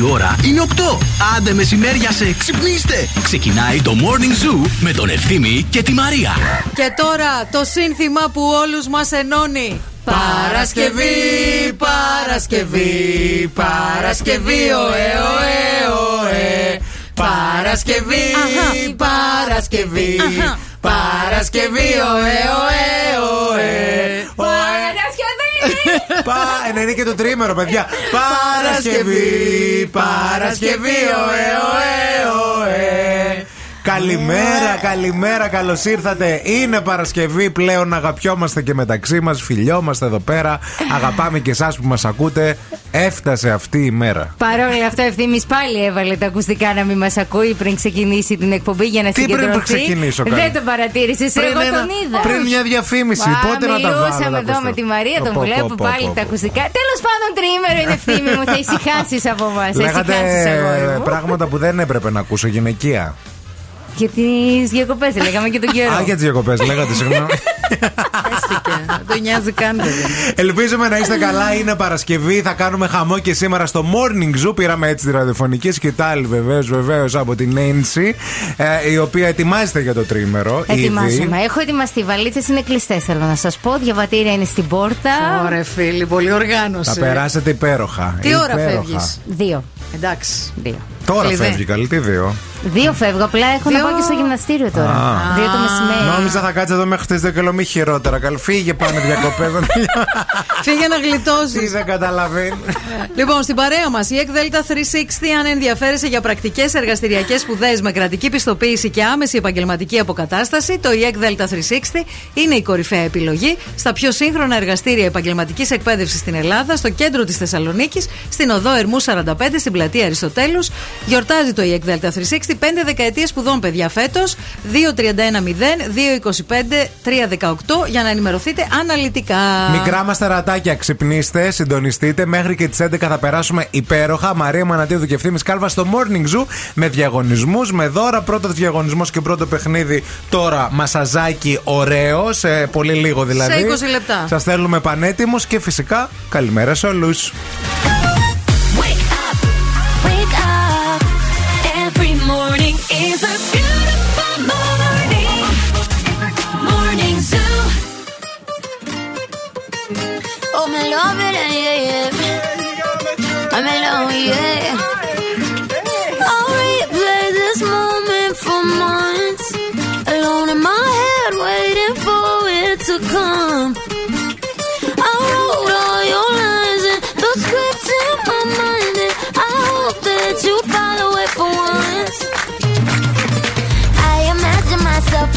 Η ώρα είναι 8. Άντε μεσημέρια σε ξυπνήστε. Ξεκινάει το Morning Zoo με τον Ευθύμη και τη Μαρία. Και τώρα το σύνθημα που όλους μας ενώνει. Παρασκευή, Παρασκευή, Παρασκευή, ωε, ωε, ωε. Παρασκευή, Παρασκευή, Παρασκευή, ωε, ωε, ωε. Πα, ε, ναι, είναι και το τρίμερο, παιδιά. Παρασκευή, Παρασκευή, ωε, ωε, ωε. Καλημέρα, καλημέρα, καλώς ήρθατε. Είναι Παρασκευή πλέον, αγαπιόμαστε και μεταξύ μας, φιλιόμαστε εδώ πέρα. Αγαπάμε και εσάς που μας ακούτε. Έφτασε αυτή η μέρα. Παρόλα αυτά, ευθύνη πάλι έβαλε τα ακουστικά να μην μας ακούει πριν ξεκινήσει την εκπομπή για να Τι πριν συγκεντρωθεί. ξεκινήσω, καλά. Δεν το παρατήρησες, εγώ ένα- τον είδα. πριν μια διαφήμιση. Μα, Πότε να τα βάλω. Μιλούσαμε τα εδώ ακουστικά. με τη Μαρία, τον Πω, πω, βλέπω πω, πάλι πω, τα πω. ακουστικά. Τέλος πάντων, τριήμερο είναι ευθύνη μου. Θα ησυχάσει από εμάς. Θα Λέγατε ησυχάσει, αγόρι ε, μου. πράγματα που δεν έπρεπε να ακούσω γυναικεία. Για τις διακοπές, λέγαμε και τον καιρό. Α, για τις διακοπές, λέγατε, συγγνώμη. Δεν το νοιάζει καν. παιδιά. Ελπίζουμε να είστε καλά. Είναι Παρασκευή. Θα κάνουμε χαμό και σήμερα στο Morning Zoo. Πήραμε έτσι τη ραδιοφωνική σκητάλη, βεβαίως, βεβαίως από την Nancy, ε, η οποία ετοιμάζεται για το τρίμερο. ήδη. Ετοιμάζομαι. Έχω ετοιμαστεί. Οι βαλίτσες είναι κλειστές, θέλω να σας πω. Διαβατήρια είναι στην πόρτα. Ωραία, φίλοι, πολύ οργάνωση. Θα περάσετε υπέροχα. Τι ώρα Υπέροχα. φεύγεις; Δύο. Εντάξει. Δύο. Τώρα Κλειδί. φεύγει καλή, τι δύο; Δύο φεύγω. Απλά έχω Δύο. να πάω και στο γυμναστήριο τώρα. Α. Δύο το μεσημέρι. Νόμιζα θα κάτσεις εδώ μέχρι τις 10 κιλό, μη χειρότερα. Καλή, φύγε πάνε διακοπές. Φύγε να Τι γλιτώσει. δεν καταλαβαίνει. Λοιπόν, στην παρέα μας η ΕΚΔΕΛΤΑ 360, αν ενδιαφέρεσαι για πρακτικές εργαστηριακές σπουδές με κρατική πιστοποίηση και άμεση επαγγελματική αποκατάσταση, το ΕΚΔΕΛΤΑ 360 είναι η κορυφαία επιλογή στα πιο σύγχρονα εργαστήρια επαγγελματικής εκπαίδευσης στην Ελλάδα, στο κέντρο της Θεσσαλονίκης, στην οδό Ερμού 45, στην πλατεία Αριστοτέλους. Γιορτάζει το ΕΚΔΕΛΤΑ 360 5 δεκαετίες σπουδών, παιδιά, φέτος. 231-0, 225-318 για να ενημερωθείτε αναλυτικά. Μικρά μας τερατάκια, ξυπνήστε, συντονιστείτε. Μέχρι και τις 11 θα περάσουμε υπέροχα. Μαρία Μανατίδου και ευθύνη Κάλβα στο Morning Zoo με διαγωνισμούς, με δώρα. Πρώτος διαγωνισμός και πρώτο παιχνίδι τώρα μασαζάκι ωραίο, σε πολύ λίγο δηλαδή. Σε 20 λεπτά. Σας θέλουμε πανέτοιμους και φυσικά καλημέρα σε όλους. Oh, me love yeah, yeah. I'm alone, yeah.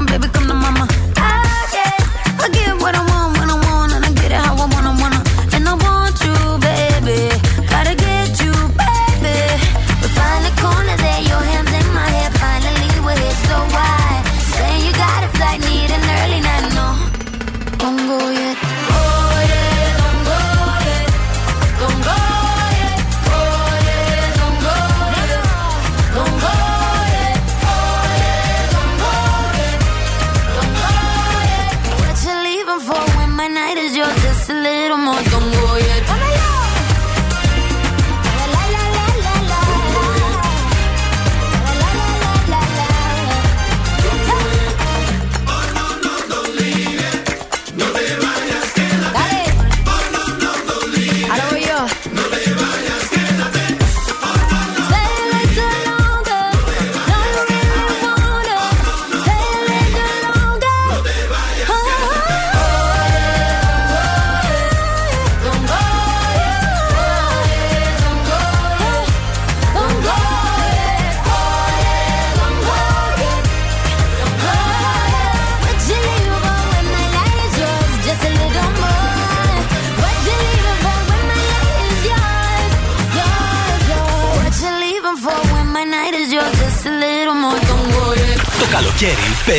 baby, come to mama.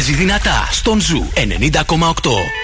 Παίζει δυνατά στον Ζου 90,8.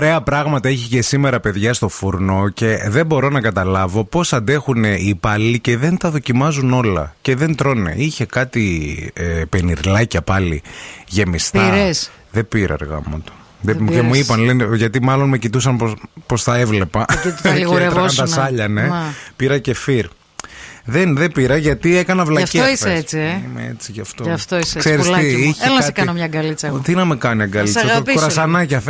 Ωραία πράγματα έχει και σήμερα παιδιά στο φούρνο και δεν μπορώ να καταλάβω πώς αντέχουν οι υπάλληλοι και δεν τα δοκιμάζουν όλα και δεν τρώνε. Είχε κάτι ε, πενιρλάκια πάλι γεμιστά. Πήρες; Δεν πήρα αργά μου το. Δεν, Δεν και μου πήρες. είπαν, λένε, γιατί μάλλον με κοιτούσαν πως, πως τα έβλεπα. Και τα έτρωγαν λιγουρευόσουνα. τα σάλια, ναι. Μα. Πήρα και φύρ. Δεν, δεν πήρα γιατί έκανα βλακία. αυτό είσαι χθες. έτσι, ε. Είμαι έτσι γι' αυτό. Γι' αυτό είσαι έτσι, Ξέρεις τι, πουλάκι μου. είχε Έλα να σε κάτι- κάνω μια αγκαλίτσα εγώ. Τι να με κάνει αγκαλίτσα, Σε το αγαπήσω, κουρασανάκια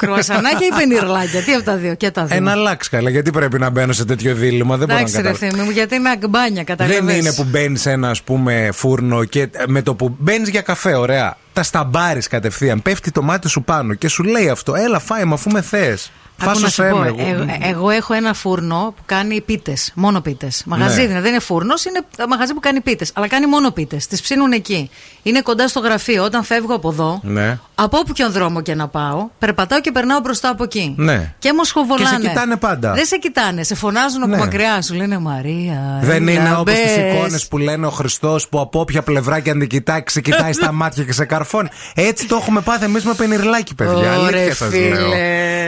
θέλω. Κρουασανάκια ή πενιρλάκια, τι από τα δύο, και τα δύο. Ένα αλλάξει καλά, γιατί πρέπει να μπαίνω σε τέτοιο δίλημα. Δεν μπορώ να Εντάξει, ρε καταλάβω. Θήμη μου, γιατί είναι αγκμπάνια, Δεν καταλαβαίνεις. είναι που μπαίνεις σε ένα ας πούμε φούρνο και ε, με το που μπαίνεις για καφέ, ωραία. Τα σταμπάρεις κατευθείαν. Πέφτει το μάτι σου πάνω και σου λέει αυτό. Έλα, φάε με αφού με θες. Άκου Φάσο να σου σε πω, έμαι. εγώ, εγώ έχω ένα φούρνο που κάνει πίτες. Μόνο πίτες. Μαγαζί Ναι. δηλαδή, δεν είναι φούρνος, είναι μαγαζί που κάνει πίτες. Αλλά κάνει μόνο πίτες. Τις ψήνουν εκεί. Είναι κοντά στο γραφείο. Όταν φεύγω από εδώ, Ναι. Από όπου και δρόμο και να πάω, περπατάω και περνάω μπροστά από εκεί. Ναι. Και μου σχοβολάνε. Και σε κοιτάνε πάντα. Δεν σε κοιτάνε, σε φωνάζουν από Ναι. μακριά. Σου λένε Μαρία. Δεν έλα, είναι όπως τις μπες». εικόνες που λένε ο Χριστός που από όποια πλευρά και αν την κοιτάξει, κοιτάει στα μάτια και σε καρφώνει. Έτσι το έχουμε πάθει εμείς με πενιρλάκι, παιδιά. Ωρε, Αλήθεια σας φίλε. λέω.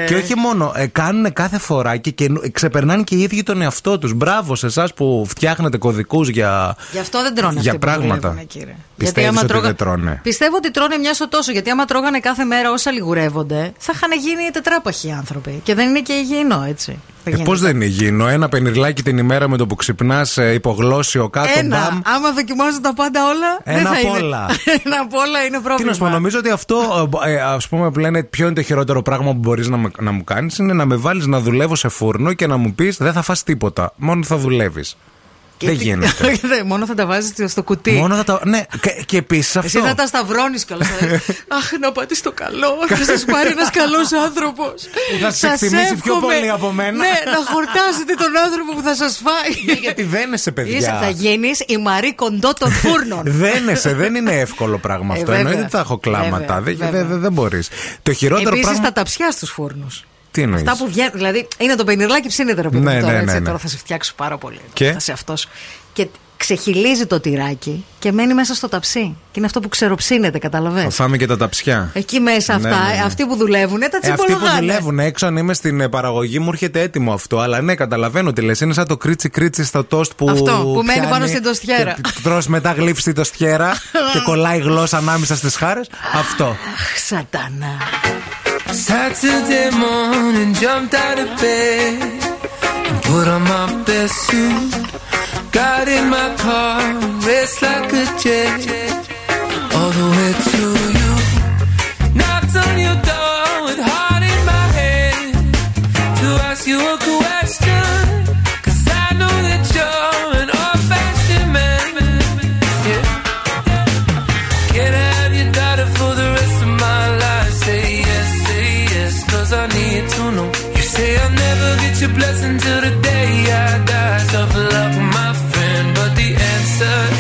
Και όχι μόνο, ε, κάνουν κάθε φορά και καινου- ξεπερνάνε και οι ίδιοι τον εαυτό τους. Μπράβο σε εσάς που φτιάχνετε κωδικούς για, Γι' αυτό δεν τρώνε για αυτοί που πράγματα. δουλεύουνε, κύριε. Πιστεύεις άμα ότι τρώγα- δεν τρώνε; Πιστεύω ότι τρώνε μια στο τόσο. Γιατί άμα τρώγανε κάθε μέρα όσα λιγουρεύονται, θα είχαν γίνει τετράπαχοι άνθρωποι. Και δεν είναι και υγιεινό, έτσι. Ε, Πώς δεν είναι υγιεινό, ένα πενιρλάκι την ημέρα με το που ξυπνάς υπογλώσιο κάτω, Ένα. μπαμ. Άμα δοκιμάζω τα πάντα όλα. δεν Ένα θα απ' είναι. όλα. Ένα απ' όλα είναι Τι πρόβλημα. να σου πω, νομίζω ότι αυτό, ε, ας πούμε, που λένε ποιο είναι το χειρότερο πράγμα που μπορείς να, με- να μου κάνεις είναι να με βάλεις να δουλεύω σε φούρνο και να μου πεις δεν θα φας τίποτα. Μόνο θα δουλεύεις. Και Δεν τι- γίνεται. Δεν, Μόνο θα τα βάζεις στο κουτί. Μόνο θα τα. Ναι, και, και επίσης αυτό. Εσύ θα τα σταυρώνεις κιόλας. Αχ, να πάτε στο καλό. Θα σας πάρει ένας καλός άνθρωπος. Θα σας εκτιμήσει πιο πολύ από μένα. Ναι, να χορτάσετε τον άνθρωπο που θα σας φάει. Γιατί δεν είσαι, παιδιά. Είσαι, θα γίνεις η Μαρή Κοντό των φούρνων. Δεν είσαι, δεν είναι εύκολο πράγμα Ε, αυτό. βέβαια. Εννοείται ότι θα έχω κλάματα. Βέβαια, Δεν βέβαια. δεν- δεν μπορείς. Το χειρότερο Επίσης πράγμα. τα ταψιά στου φούρνους. Τι εννοείς; Αυτά που βγαίνουν. Δηλαδή είναι το πενιρλάκι ψήνεται ρε παιδί μου, Ναι, τώρα, ναι, έτσι, ναι, ναι. τώρα θα σε φτιάξω πάρα πολύ. Και; Θα σε αυτός. Και ξεχυλίζει το τυράκι και μένει μέσα στο ταψί. Και είναι αυτό που ξεροψύνεται, Θα καταλαβες. φάμε και τα ταψιά. Εκεί μέσα Ναι, αυτά, ναι, ναι. αυτοί που δουλεύουν, τα Ε, αυτοί που τσιμπολογάνε. δουλεύουν έξω, αν είμαι στην ε, παραγωγή, μου έρχεται έτοιμο αυτό. Αλλά ναι, καταλαβαίνω τι λες. Είναι σαν το κρίτσι κρίτσι στο τόστ που. Αυτό, που μένει πιάνει πάνω στην τοστιέρα. και Τρως μετά γλύφει τη τοστιέρα και κολλάει η γλώσσα ανάμεσα στις χάρες. Αυτό. Αχ, σατανά. Saturday morning, jumped out of bed and put on my best suit. Got in my car, raced like a jet all the way to you. Knocked on your door with heart in my head to ask you your blessing till the day I die. Tough luck, my friend, but the answer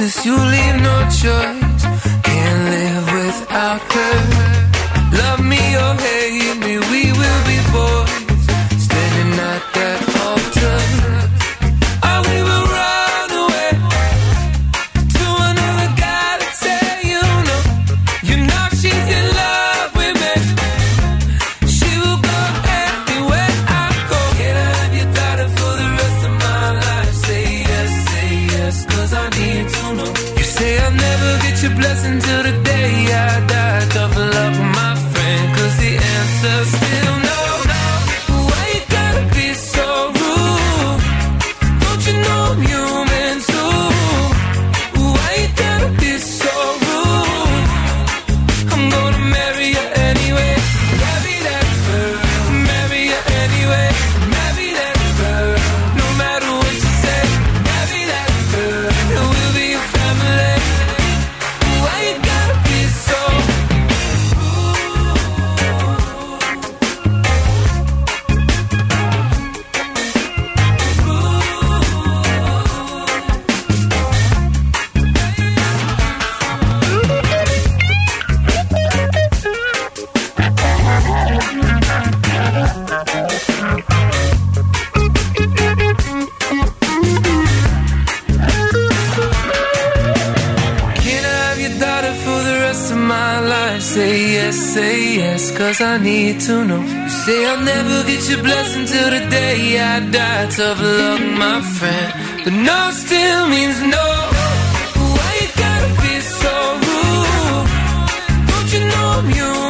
this, you leave no choice. Can't live without her. Say yes, cause I need to know. You say I'll never get your blessing till the day I die. Tough luck, my friend. But no still means no. Why you gotta be so rude? Don't you know I'm human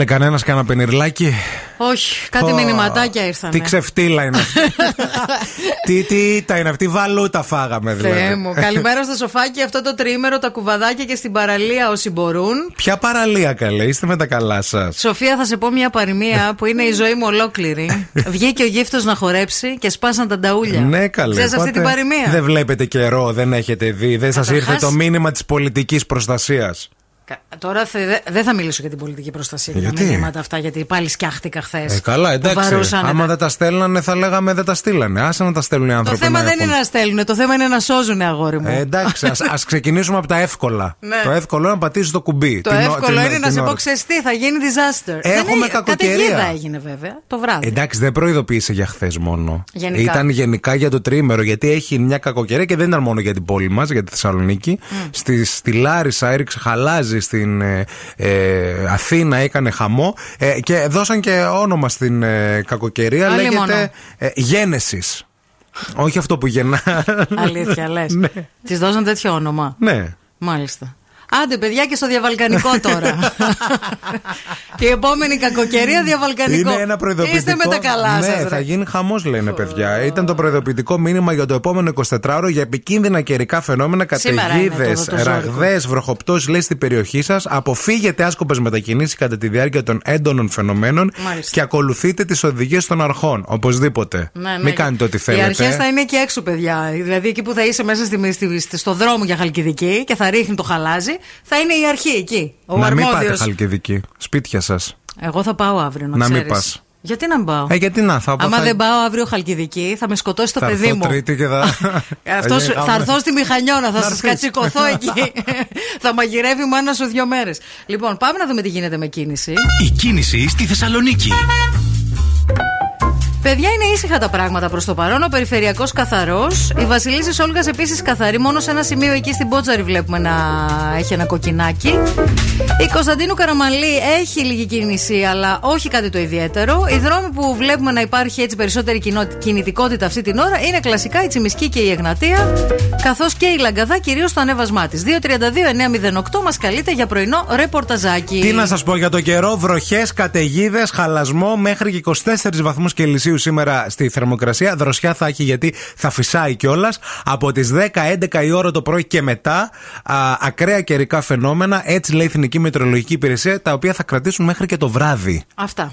Έστειλε κανένας κανένα πενιρλάκι; Όχι, κάτι Πω, μηνυματάκια ήρθαν. Τι ξεφτύλα είναι αυτή. τι, τι ήταν είναι αυτή, βαλούτα φάγαμε δηλαδή. Θεέ μου. Καλημέρα στο σοφάκι αυτό το τριήμερο, τα κουβαδάκια και στην παραλία όσοι μπορούν. Ποια παραλία καλέ, είστε με τα καλά σας. Σοφία, θα σε πω μια παροιμία που είναι η ζωή μου ολόκληρη. Βγήκε ο γύφτος να χορέψει και σπάσαν τα νταούλια. Ναι, καλέ. Ξέρεις αυτή Πότε την παροιμία; Δεν βλέπετε καιρό, δεν έχετε δει, δεν σας Καταρχάς- ήρθε το μήνυμα της πολιτικής προστασίας. Κα- Τώρα θε- δε- δεν θα μιλήσω για την πολιτική προστασία και τα Γιατί; μηνύματα αυτά, γιατί πάλι σκιάχτηκα χθες. Ε, καλά, εντάξει. Άμα δεν τα στέλνανε, θα λέγαμε δεν τα στείλανε. Άσε να τα στέλνουν οι Το άνθρωποι. θέμα να δεν έχουν. είναι να στέλνουν, το θέμα είναι να σώζουν, αγόρι μου. Ε, εντάξει, ας, ας ξεκινήσουμε από τα εύκολα. Ναι. Το εύκολο είναι να πατήσεις το κουμπί. το την ο- εύκολο την- είναι να την σε ώρα. πω ξεστή, θα γίνει disaster. Έχουμε δεν, κακοκαιρία. Καταιγίδα έγινε βέβαια το βράδυ. Εντάξει, δεν προειδοποίησε για χθες μόνο. Γενικά. Ήταν γενικά για το τρίμερο, γιατί έχει μια κακοκαιρία και δεν ήταν μόνο για την πόλη μας, για τη Θεσσαλονίκη. Στη, στη Λάρισα έριξε χαλάζι, στην ε, ε, Αθήνα έκανε χαμό ε, και δώσαν και όνομα στην ε, κακοκαιρία. Άλλη λέγεται μόνο. ε, Γένεσης. Όχι αυτό που γεννά. Αλήθεια λες. ναι. Της δώσαν τέτοιο όνομα. ναι. Μάλιστα. Άντε, παιδιά, και στο διαβαλκανικό τώρα. και η επόμενη κακοκαιρία διαβαλκανικό. Είναι ένα προειδοποιητικό. Είστε με τα καλά ναι, σας, θα ρε. γίνει χαμός, λένε παιδιά. Ήταν το προειδοποιητικό μήνυμα για το επόμενο 24ωρο για επικίνδυνα καιρικά φαινόμενα, Σήμερα είναι καταιγίδε, το- το ζώρικο. ραγδαίε, βροχοπτώσεις, λέει στην περιοχή σας. Αποφύγετε άσκοπες μετακινήσεις κατά τη διάρκεια των έντονων φαινομένων Μάλιστα. και ακολουθείτε τις οδηγίες των αρχών. Οπωσδήποτε. Ναι, ναι. Μην κάνετε ό,τι Οι θέλετε. αρχές θα είναι εκεί έξω, παιδιά. Δηλαδή εκεί που θα είσαι μέσα στη, στη, στη- στο δρόμο για χαλκιδική και θα ρίχνει το χαλάζι, θα είναι η αρχή εκεί. Ο να μην πάτε αρμόδιος. χαλκιδική. Σπίτια σας. Εγώ θα πάω αύριο, να, Να μην ξέρεις. πας. Γιατί να μην πάω; Ε, γιατί να, θα Άμα θα- δεν πάω αύριο χαλκιδική, θα με σκοτώσει το θα παιδί έρθω μου. Τρίτη και θα. Αυτός, γίνει θα χαμός. έρθω στη Μηχανιώνα, θα Να σας έρθεις. κατσικωθώ εκεί. θα μαγειρεύει η μάνα σου δύο μέρες. Λοιπόν, πάμε να δούμε τι γίνεται με κίνηση. Η κίνηση στη Θεσσαλονίκη. Παιδιά, είναι ήσυχα τα πράγματα προς το παρόν. Ο περιφερειακός καθαρός. Η Βασιλίση Όλγας επίσης καθαρή. Μόνο σε ένα σημείο εκεί στην Πότζαρη βλέπουμε να έχει ένα κοκκινάκι. Η Κωνσταντίνου Καραμαλή έχει λίγη κίνηση, αλλά όχι κάτι το ιδιαίτερο. Οι δρόμοι που βλέπουμε να υπάρχει έτσι περισσότερη κοινο- κινητικότητα αυτή την ώρα είναι κλασικά η Τσιμισκή και η Εγνατία, καθώς και η Λαγκαδά, κυρίως στο ανέβασμά της. 232-908 μας καλείτε για πρωινό ρεπορταζάκι. Τι να σας πω για το καιρό, βροχές, καταιγίδες, χαλασμό μέχρι και 24 βαθμούς Κελσίου σήμερα στη θερμοκρασία. Δροσιά θα έχει γιατί θα φυσάει κιόλας. Από τις 10-11 η ώρα το πρωί και μετά, α, ακραία καιρικά φαινόμενα, έτσι λέει η Εθνική Μετεωρολογική Υπηρεσία, τα οποία θα κρατήσουν μέχρι και το βράδυ. Αυτά.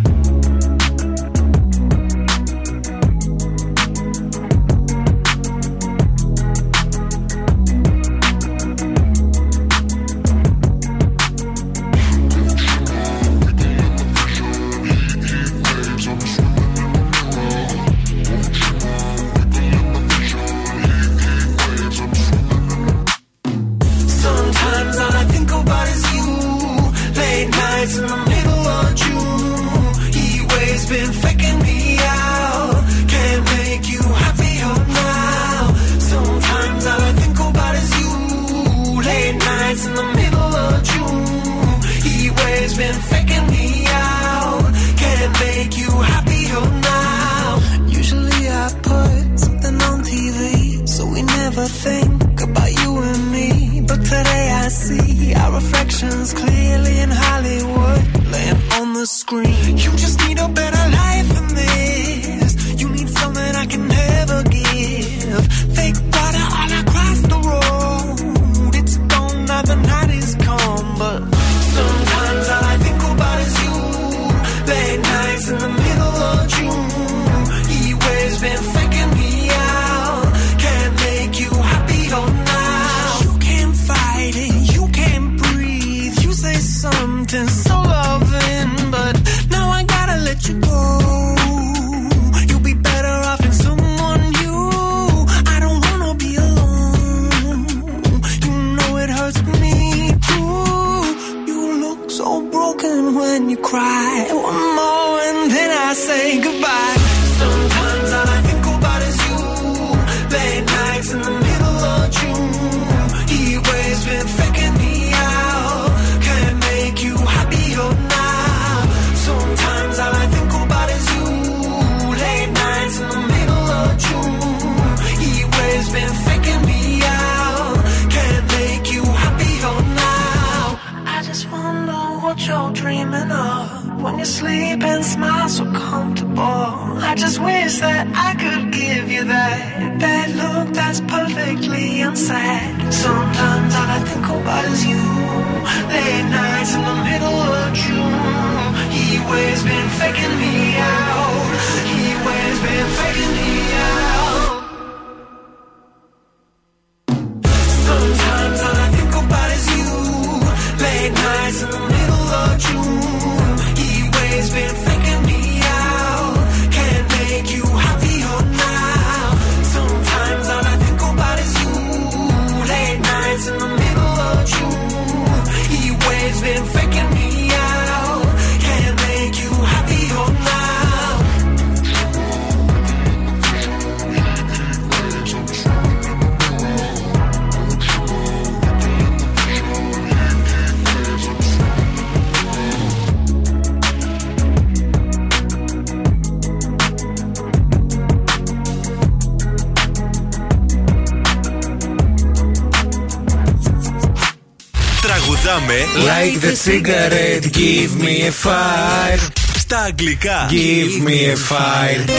Cigarette, give me a fire. στα αγγλικά. Give me a fire.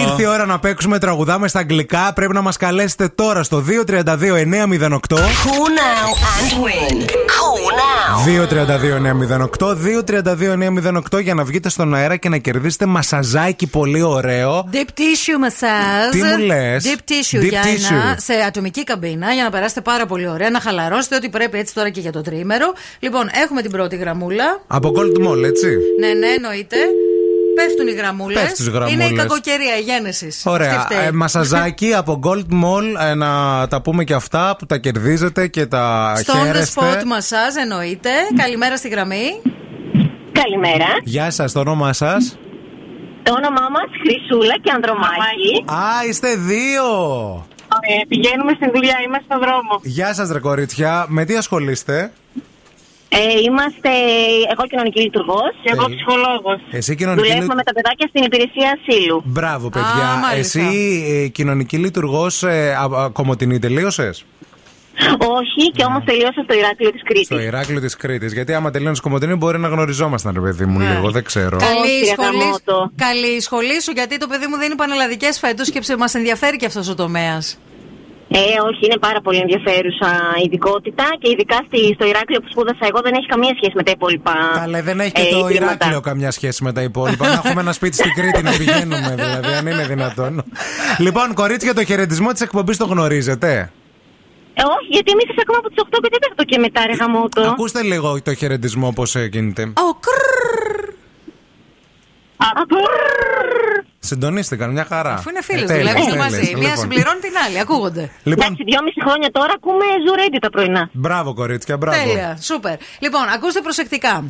Ήρθε η ώρα να παίξουμε τραγουδάμε στα αγγλικά. Πρέπει να μας καλέσετε τώρα στο 232-908. Call now and win; Call now. 232-908, 232-908 για να βγείτε στον αέρα και να κερδίσετε μασαζάκι πολύ ωραίο. Deep tissue massage. Τι μου λες; Deep tissue Deep για tissue. ένα σε ατομική καμπίνα για να περάσετε πάρα πολύ ωραία, να χαλαρώσετε ό,τι πρέπει έτσι τώρα και για το τρίμερο. Λοιπόν, έχουμε την πρώτη γραμμούλα. Από Gold Mall, έτσι. Ναι, ναι, εννοείται. Πέφτουν οι γραμμούλες. Πέφτουν οι γραμμούλες. Είναι η κακοκαιρία, η γέννηση. Ωραία. Ε, μασαζάκι από Gold Mall. ε, να τα πούμε και αυτά που τα κερδίζετε και τα Στο on the χαίρεστε. spot massage εννοείται. Καλημέρα στη γραμμή. Καλημέρα. Γεια σας, το όνομά σας; Το όνομά μας Χρυσούλα και Ανδρομάκη. Α, είστε δύο. Ε, πηγαίνουμε στην δουλειά, είμαστε στον δρόμο. Γεια σας, ρε κορίτσια. Με τι ασχολείστε, Ε, είμαστε εγώ κοινωνική λειτουργός. Εγώ ψυχολόγος. Εσύ κοινωνική Δουλεύουμε λειτου- με τα παιδάκια στην υπηρεσία ασύλου. Μπράβο, παιδιά. μάλιστα. Εσύ, ε, κοινωνική λειτουργός, ε, α- α- κομμωτινή, τελείωσες; Όχι, και όμως τελείωσα στο Ηράκλειο της Κρήτης. Στο Ηράκλειο της Κρήτης. Γιατί άμα τελειώνεις κομμωτινή, μπορεί να γνωριζόμασταν, ρε παιδί μου, Ναι. λίγο, δεν ξέρω. Καλή η ρε σχολή, γαμώτο. καλή η σχολή σου, γιατί το παιδί μου δίνει πανελλαδικές φέτος και μας ενδιαφέρει και αυτός ο τομέας. Ε, όχι, είναι πάρα πολύ ενδιαφέρουσα ειδικότητα και ειδικά στη, στο Ηράκλειο που σπούδασα εγώ δεν έχει καμία σχέση με τα υπόλοιπα. Καλά, δεν έχει και ε, το ιδρύματα. Ηράκλειο καμιά σχέση με τα υπόλοιπα. να έχουμε ένα σπίτι στην Κρήτη να πηγαίνουμε, δηλαδή, αν είναι δυνατόν. λοιπόν, κορίτσια, το χαιρετισμό της εκπομπής το γνωρίζετε; Ε, όχι, γιατί εμείς ακόμα από τις 8 και 4 και μετά, ρε γαμώτο. Ακούστε λίγο το χαιρετισμό πώς γίνεται. Ο Συντονίστηκαν μια χαρά. Αφού είναι φίλες, Ε, τέλεια, δουλεύουν τέλεια. μαζί. Μία Λοιπόν, συμπληρώνει την άλλη, ακούγονται. Λοιπόν, Εντάξει, δυόμιση χρόνια τώρα ακούμε ζουρέντι τα πρωινά. μπράβο, κορίτσια, μπράβο. Τέλεια, σούπερ. Λοιπόν, ακούστε προσεκτικά.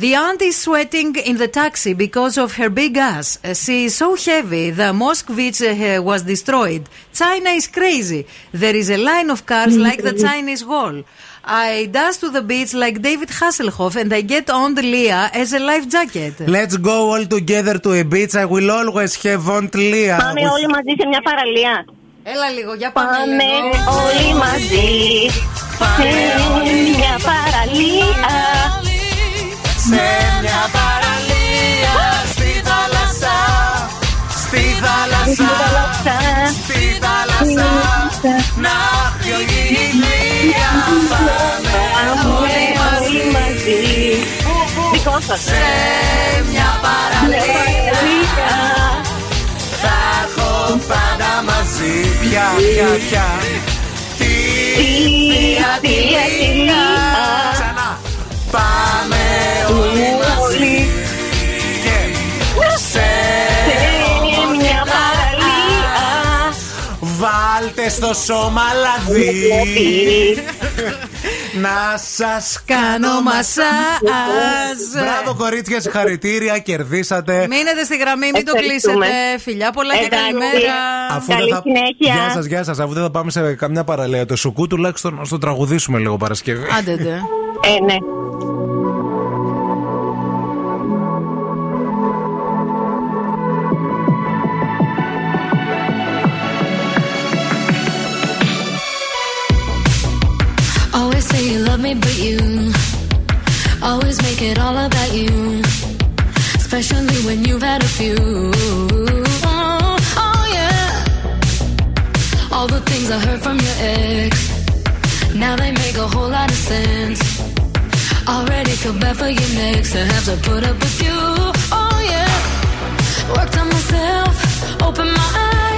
The aunt is sweating in the taxi because of her big ass. Uh, She is so heavy, the mosque which uh, was destroyed. China is crazy. There is a line of cars like the Chinese wall. I dash to the beach like David Hasselhoff and I get on the Leah as a life jacket. Let's go all together to a beach. I will always have Aunt Leah. Πάμε with- όλοι μαζί σε μια παραλία. Έλα λίγο, για πάμε, Πάμε λίγο. όλοι μαζί σε μια παραλία. Σε μια παραλία στη θάλασσα. Στη θάλασσα. Στη θάλασσα. Να πιω ηλία. Πάμε όλοι μαζί. Δικό σας. Σε μια παραλία. Θα έχω πάντα μαζί. Πια, πια, πια. Τη θεία τη Λία. Ξανά. Πάμε όλοι μαζί. Και σε μια παραλία. Βάλτε στο σώμα λαδί Να σας Κάνω μασάζ. Μπράβο κορίτσια, συγχαρητήρια, κερδίσατε Μείνετε στη γραμμή, μην το Ευχαριστούμε. κλείσετε. Φιλιά πολλά και Εντάξει. καλημέρα. Αφού δεν θα... Γεια σας, γεια σας Αφού δεν θα πάμε σε καμιά παραλία το σουκού Τουλάχιστον να στο τραγουδήσουμε λίγο Παρασκευή Άντε, ντε. Ε, ναι. Love me, but you always make it all about you. Especially when you've had a few. Oh, oh, yeah. All the things I heard from your ex. Now they make a whole lot of sense. Already feel bad for you next to have to put up with you. Oh, yeah. Worked on myself, open my eyes.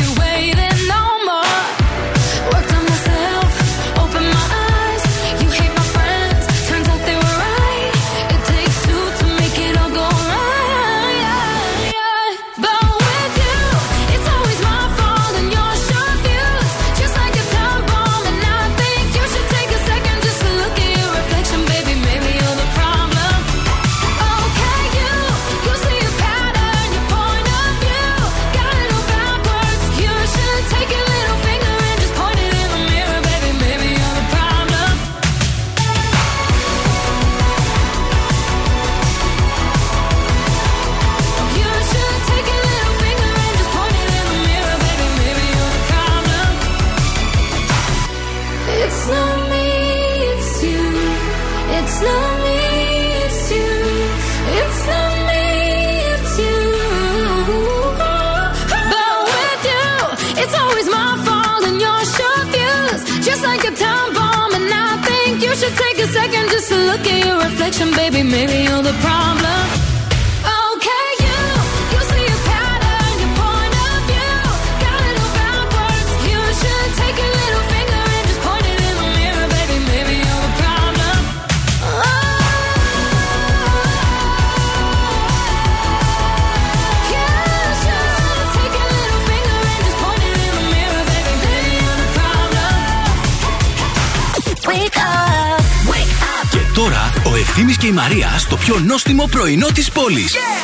νόστιμο πρωινό της πόλης. The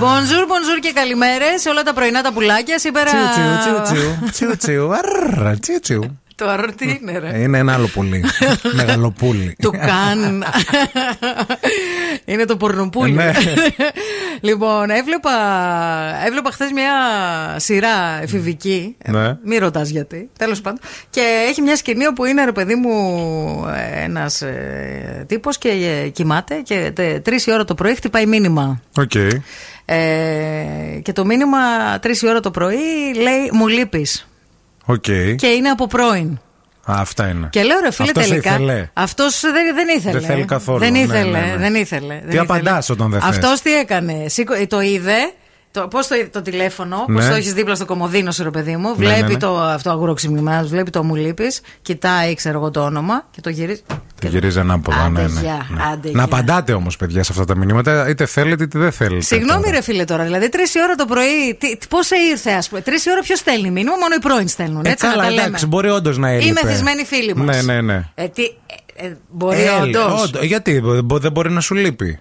Bonjour, bonjour και καλημέρες σε όλα τα πρωινά τα πουλάκια. Σήμερα. Τσιου τσιου τσιου τσιου τσιου τσιου αρρρρρ, τσιου τσιου. Το αρρω τι είναι, ρε; Είναι ένα άλλο πουλί. Μεγαλοπούλι. Του καν. είναι το πορνοπούλι. Ναι. λοιπόν, έβλεπα, έβλεπα χθες μια σειρά εφηβική. Ναι. Μην ρωτάς γιατί. Τέλος πάντων. Και έχει μια σκηνή όπου είναι ρε παιδί μου ένας ε, τύπος και ε, κοιμάται και τρεις η ώρα το πρωί χτυπάει μήνυμα. Οκ. Ε, και το μήνυμα τρεις η ώρα το πρωί λέει Μου λείπεις. Οκ. Και είναι από πρώην. Α, Αυτά είναι. Και λέω ρε φίλε Αυτός τελικά. ήθελε. Αυτός δεν, δεν ήθελε. Δεν θέλει καθόλου. Δεν Ναι, ήθελε. ναι, ναι. Δεν ήθελε. Τι απαντάς όταν δεν θες; Αυτός τι έκανε; Σήκω- το είδε. Το, Πώς το, είδε το τηλέφωνο, Ναι. πώς το έχεις δίπλα στο κομοδίνο σου, ρε παιδί μου. Ναι, βλέπει ναι, ναι. το αυτό αγουροξυπνημά, βλέπει το μου λείπεις, κοιτάει, ξέρω εγώ το όνομα και το γυρίζει. Το γυρίζει ανάποδα. Άντε ναι, ναι, γεια, ναι. άντε Να γεια. απαντάτε όμως, παιδιά, σε αυτά τα μηνύματα, είτε θέλετε είτε δεν θέλετε. Συγγνώμη, τώρα. ρε φίλε τώρα. Δηλαδή, τρεις η ώρα το πρωί, πώς ήρθε, ας πούμε. Τρεις η ώρα ποιος στέλνει μήνυμα, μόνο οι πρώην στέλνουν. Ε, Έτσι να καλά, τα λέμε. εντάξει, μπορεί όντως να έλειπε. Ή μεθυσμένοι φίλοι μας. Ναι, ναι, ναι. Ε, τι, ε, ε, μπορεί Ε, όντως. όντως, Γιατί μπο- δεν μπορεί να σου λείπει.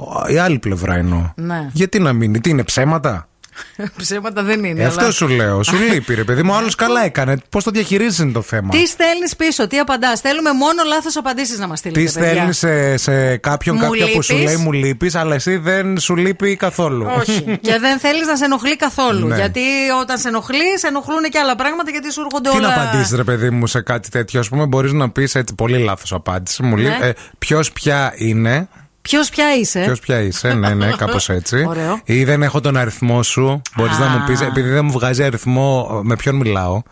Ο- Η άλλη πλευρά εννοώ. Ναι. Γιατί να μείνει, τι είναι ψέματα; Ψέματα δεν είναι. Ε, αυτό αλλά- σου λέω. Σου λείπει, ρε παιδί μου. Άλλος καλά έκανε. Πώς το διαχειρίζει είναι το θέμα; Τι στέλνεις πίσω, τι απαντάς; Θέλουμε μόνο λάθος απαντήσεις να μας στείλετε. Τι παιδιά. στέλνεις σε, σε κάποιον, Μου κάποια που σου λείπεις; λέει μου λείπεις, αλλά εσύ δεν σου λείπει καθόλου. Όχι. και δεν θέλεις να σε ενοχλεί καθόλου. Ναι. Γιατί όταν σε ενοχλεί, σε ενοχλούν και άλλα πράγματα γιατί σου έρχονται Τι όλα. να απαντήσεις, ρε παιδί μου, σε κάτι τέτοιο. Α πούμε, μπορείς να πεις έτσι πολύ λάθος απάντηση. Μου λέει, Ναι. ε, ποιος πια είναι. Ποιος πια είσαι; Ποιος πια είσαι, ναι, ναι, κάπως έτσι. Ωραίο. Ή δεν έχω τον αριθμό σου. Μπορείς να μου πεις, επειδή δεν μου βγάζει αριθμό, με ποιον μιλάω.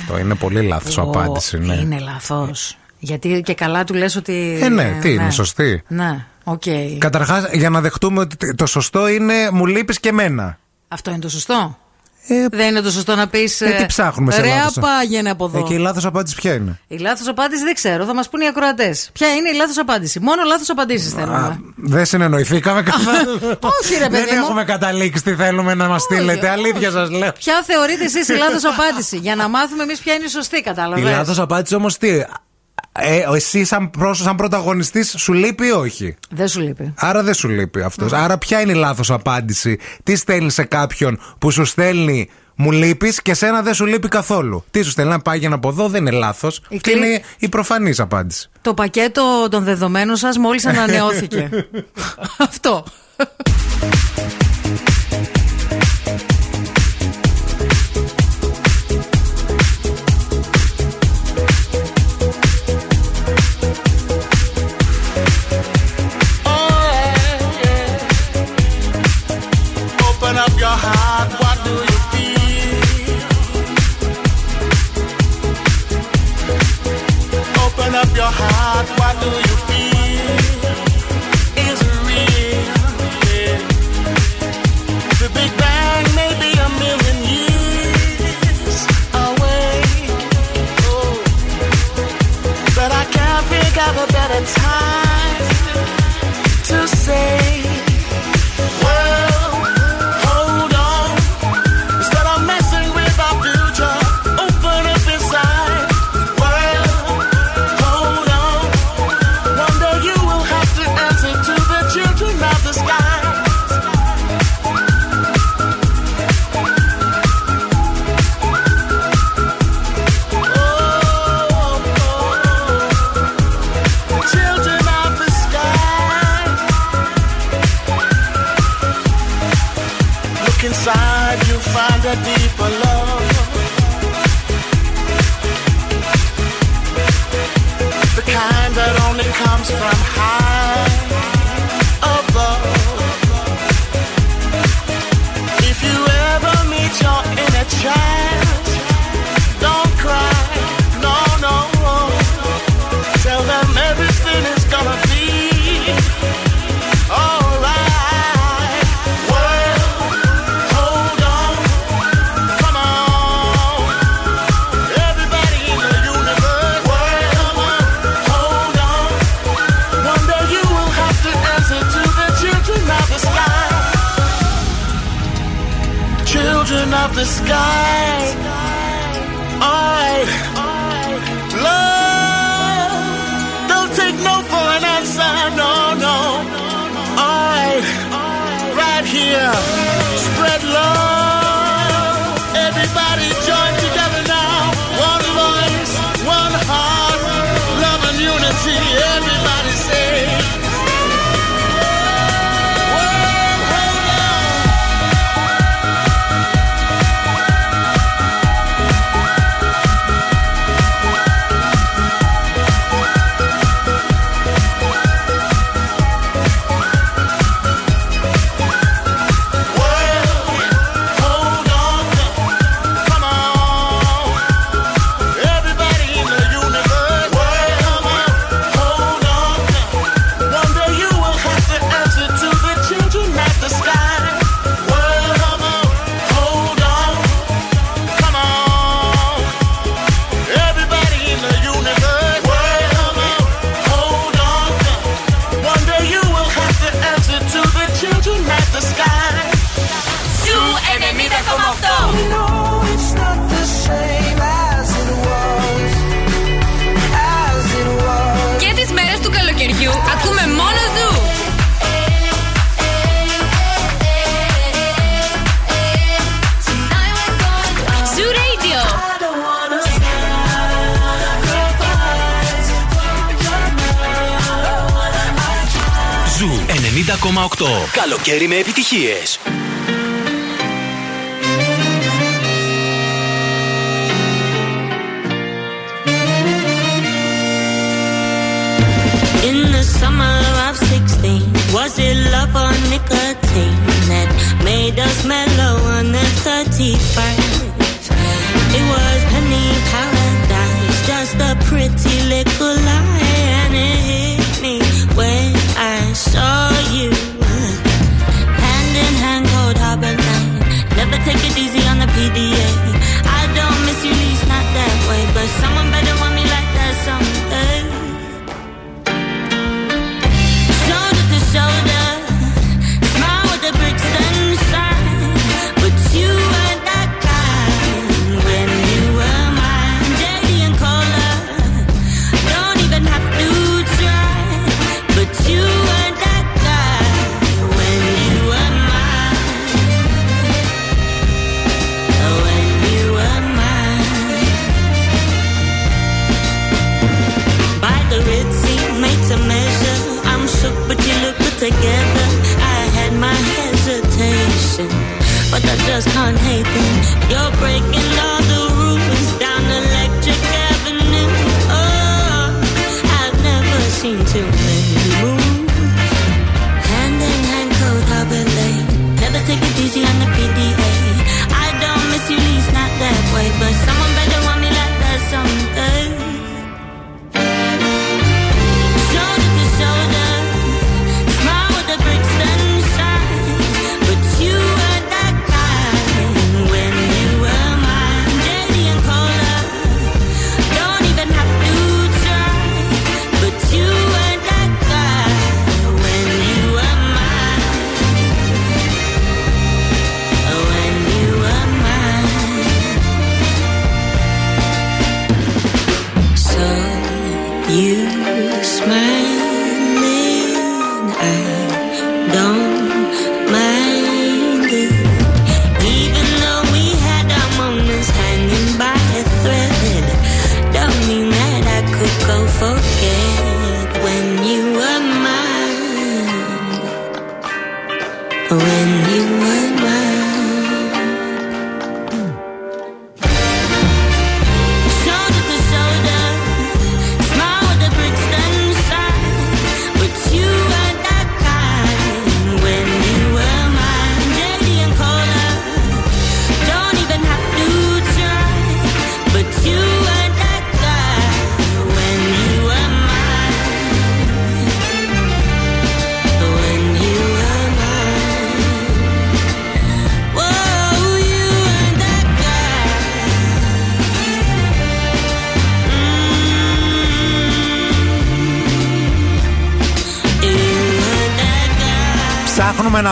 Αυτό είναι πολύ λάθος Ω, απάντηση, ναι. Είναι λάθος. Γιατί και καλά του λες ότι. Ε, ναι, τι είναι, σωστή. Ναι, οκ. Καταρχάς, για να δεχτούμε ότι το σωστό είναι μου λείπεις και εμένα. Αυτό είναι το σωστό. Ε, Δεν είναι το σωστό να πεις. ε, τι ψάχνουμε σε Ρε, λάθος. απάγαινε από εδώ. Ε, και η λάθος απάντηση ποια είναι; Η λάθος απάντηση δεν ξέρω, θα μας πούνε οι ακροατές. Ποια είναι η λάθος απάντηση; Μόνο λάθος απάντηση Α, θέλουμε. δεν συνεννοηθήκαμε καθόλου. Όχι, ρε παιδί Δεν μου. έχουμε καταλήξει τι θέλουμε να μας στείλετε. Αλήθεια σας λέω. Ποια θεωρείτε εσείς η λάθος απάντηση; Για να μάθουμε εμείς ποια είναι η σωστή, Η κατάλαβε. λάθος απάντηση όμως τι. Ε, εσύ σαν, πρόσω, σαν πρωταγωνιστής σου λείπει ή όχι; Δεν σου λείπει. Άρα δεν σου λείπει αυτός. Άρα ποια είναι η λάθος απάντηση; Τι στέλνει σε κάποιον που σου στέλνει μου λείπεις και σένα δεν σου λείπει καθόλου; Τι σου στέλνει να πάει από εδώ, δεν είναι λάθος. Η Και κλή- είναι η προφανής απάντηση. Το πακέτο των δεδομένων σας μόλις ανανεώθηκε. Αυτό. your heart. Καλοκαίρι με επιτυχίες.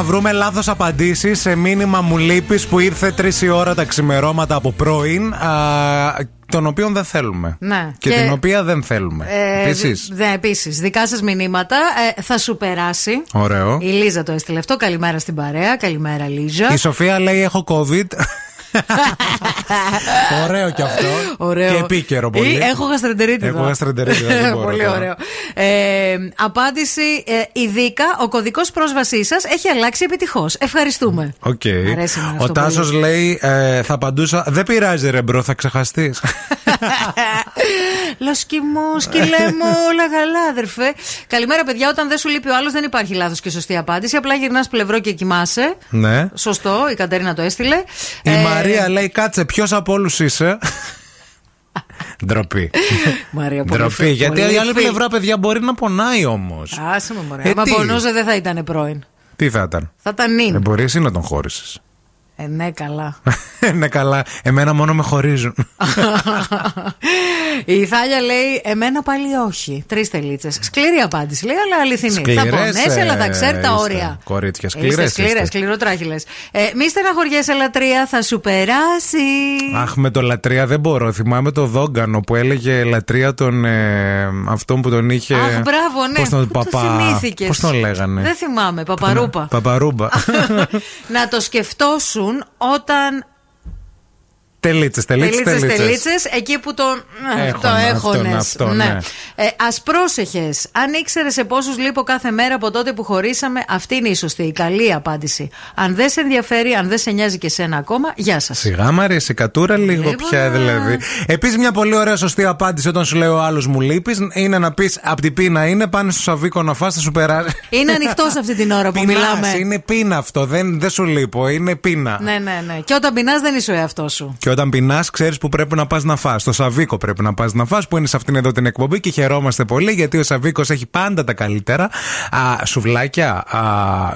Να βρούμε λάθος απαντήσεις σε μήνυμα μου λείπεις που ήρθε 3 η ώρα τα ξημερώματα από πρώην. Α, τον οποίο δεν θέλουμε. Ναι. Και, την οποία δεν θέλουμε. Ε, Επίσης. δι- δε, επίσης, δικά σας μηνύματα. Ε, θα σου περάσει. Ωραίο. Η Λίζα το έστειλε αυτό. Καλημέρα στην παρέα. Καλημέρα, Λίζα. Η Σοφία λέει: Έχω COVID. Ωραίο κι αυτό. Ωραίο. Και επίκαιρο πολύ. Ή έχω γαστρεντερίτιδα. Έχω γαστρεντερίτιδα, δεν μπορώ πολύ τώρα. ωραίο. Ε, απάντηση. Ε, ειδικά, ο κωδικός πρόσβασής σας έχει αλλάξει επιτυχώς. Ευχαριστούμε. Οκ. αρέσει εμένα αυτό Ο Τάσος πολύ. λέει: ε, Θα απαντούσα. Δεν πειράζει, ρε bro, θα ξεχαστείς. Λοσκι μου, σκυλέ μου, όλα καλά, αδερφέ. Καλημέρα, παιδιά. Όταν δεν σου λείπει ο άλλος, δεν υπάρχει λάθος και σωστή απάντηση. Απλά γυρνάς πλευρό και κοιμάσαι. ναι. Σωστό, η Κατερίνα το έστειλε. Η Ε, Μαρία λέει: Κάτσε, ποιος από όλους είσαι; Ντροπή. Μαρία, πολύ Ντροπή. φι- Γιατί πολύ η άλλη φι- πλευρά, παιδιά, μπορεί να πονάει όμως. Άσε με μωρέ. Ε, Άμα τι; πονούσε δεν θα ήταν πρώην. Τι θα ήταν; Θα ήταν νυν. Δεν μπορείς εσύ να τον χώρισες. Ε, ναι, καλά. ναι, καλά. Εμένα μόνο με χωρίζουν. Η Θάλια λέει: Εμένα πάλι όχι. Τρεις τελίτσες. Σκληρή απάντηση λέει, αλλά αληθινή. θα Σκληρές, πονέσει, αλλά θα ε, ξέρει τα είστε. όρια. Κορίτσια, Είστε σκληρές σκληρές, είστε. σκληροτράχυλε. Ε, μη στεναχωριέσαι, λατρεία, θα σου περάσει. Αχ, με το λατρεία δεν μπορώ. Θυμάμαι το Δόγκανο που έλεγε λατρεία τον. Ε, αυτόν που τον είχε. Αχ, μπράβο, ναι. Πώς τον, Πού το παπα... θυμήθηκες; Πώς τον λέγανε; Δεν θυμάμαι, παπαρούπα. Παπαρούμπα. να το σκεφτόσουν όταν. Τελίτσες, τελίτσες. Τελίτσες, τελίτσες, εκεί που το, Έχωνα, το έχονες. αυτόν, αυτό, ναι. Ε, Α πρόσεχες. Αν ήξερες σε πόσους λείπω κάθε μέρα από τότε που χωρίσαμε, αυτή είναι η σωστή, η καλή απάντηση. Αν δεν σε ενδιαφέρει, αν δεν σε νοιάζει και σένα ακόμα, γεια σας. Σιγά μ' αρέσει, κατούρα λίγο Λοιπόν. πια δηλαδή. Επίσης, μια πολύ ωραία σωστή απάντηση όταν σου λέει ο άλλος μου λείπεις είναι να πεις από την πείνα είναι, πάνε στο σαβίκο να φας, θα σου περάσει. Είναι ανοιχτός αυτή την ώρα που Πεινάς, μιλάμε. Είναι πείνα αυτό, δεν, δεν σου λείπω, είναι πείνα. Ναι, ναι, ναι. Και όταν πεινάς, δεν είσαι ο εαυτός σου. Και όταν πεινάς, ξέρεις που πρέπει να πας να φας. Στο Σαβίκο πρέπει να πας να φας που είναι σε αυτήν εδώ την εκπομπή και χαιρόμαστε πολύ γιατί ο Σαβίκος έχει πάντα τα καλύτερα. Α, σουβλάκια, α,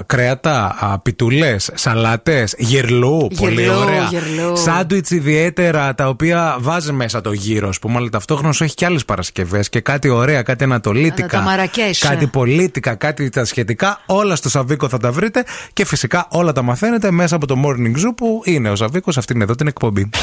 κρέατα, α, πιτουλέ, σαλάτες, γυρλού. Πολύ Γυρλού, ωραία. γυρλού. Σάντουιτς ιδιαίτερα τα οποία βάζει μέσα το γύρο, ας πούμε, αλλά ταυτόχρονα σου έχει και άλλες Παρασκευές και κάτι ωραία, κάτι ανατολίτικα. Τα μαρακές. Κάτι πολίτικα, κάτι τα σχετικά. Όλα στο Σαβίκο θα τα βρείτε και φυσικά όλα τα μαθαίνετε μέσα από το Morning Zoo που είναι ο Σαβίκος αυτήν εδώ την εκπομπή.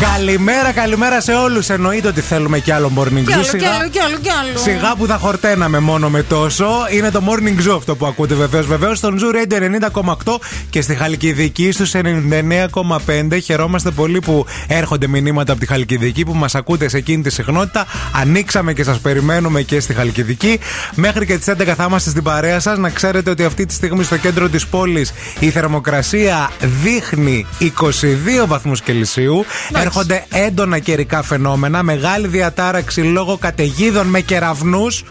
Καλημέρα, καλημέρα σε όλους. Εννοείται ότι θέλουμε κι άλλο morning Κι zoo. άλλο, κι Σιγά- άλλο, κι άλλο, κι άλλο. Σιγά που θα χορταίναμε μόνο με τόσο. Είναι το morning zoo αυτό που ακούτε βεβαίως. Βεβαίως στον Zoo Radio 90,8 και στη Χαλκιδική στους 99,5. Χαιρόμαστε πολύ που έρχονται μηνύματα από τη Χαλκιδική που μας ακούτε σε εκείνη τη συχνότητα. Ανοίξαμε και σας περιμένουμε και στη Χαλκιδική. Μέχρι και τις 11 θα είμαστε στην παρέα σας. Να ξέρετε ότι αυτή τη στιγμή στο κέντρο της πόλης η θερμοκρασία δείχνει 22 βαθμούς Κελσίου. Έρχονται έντονα καιρικά φαινόμενα. Μεγάλη διατάραξη λόγω καταιγίδων με κεραυνούς.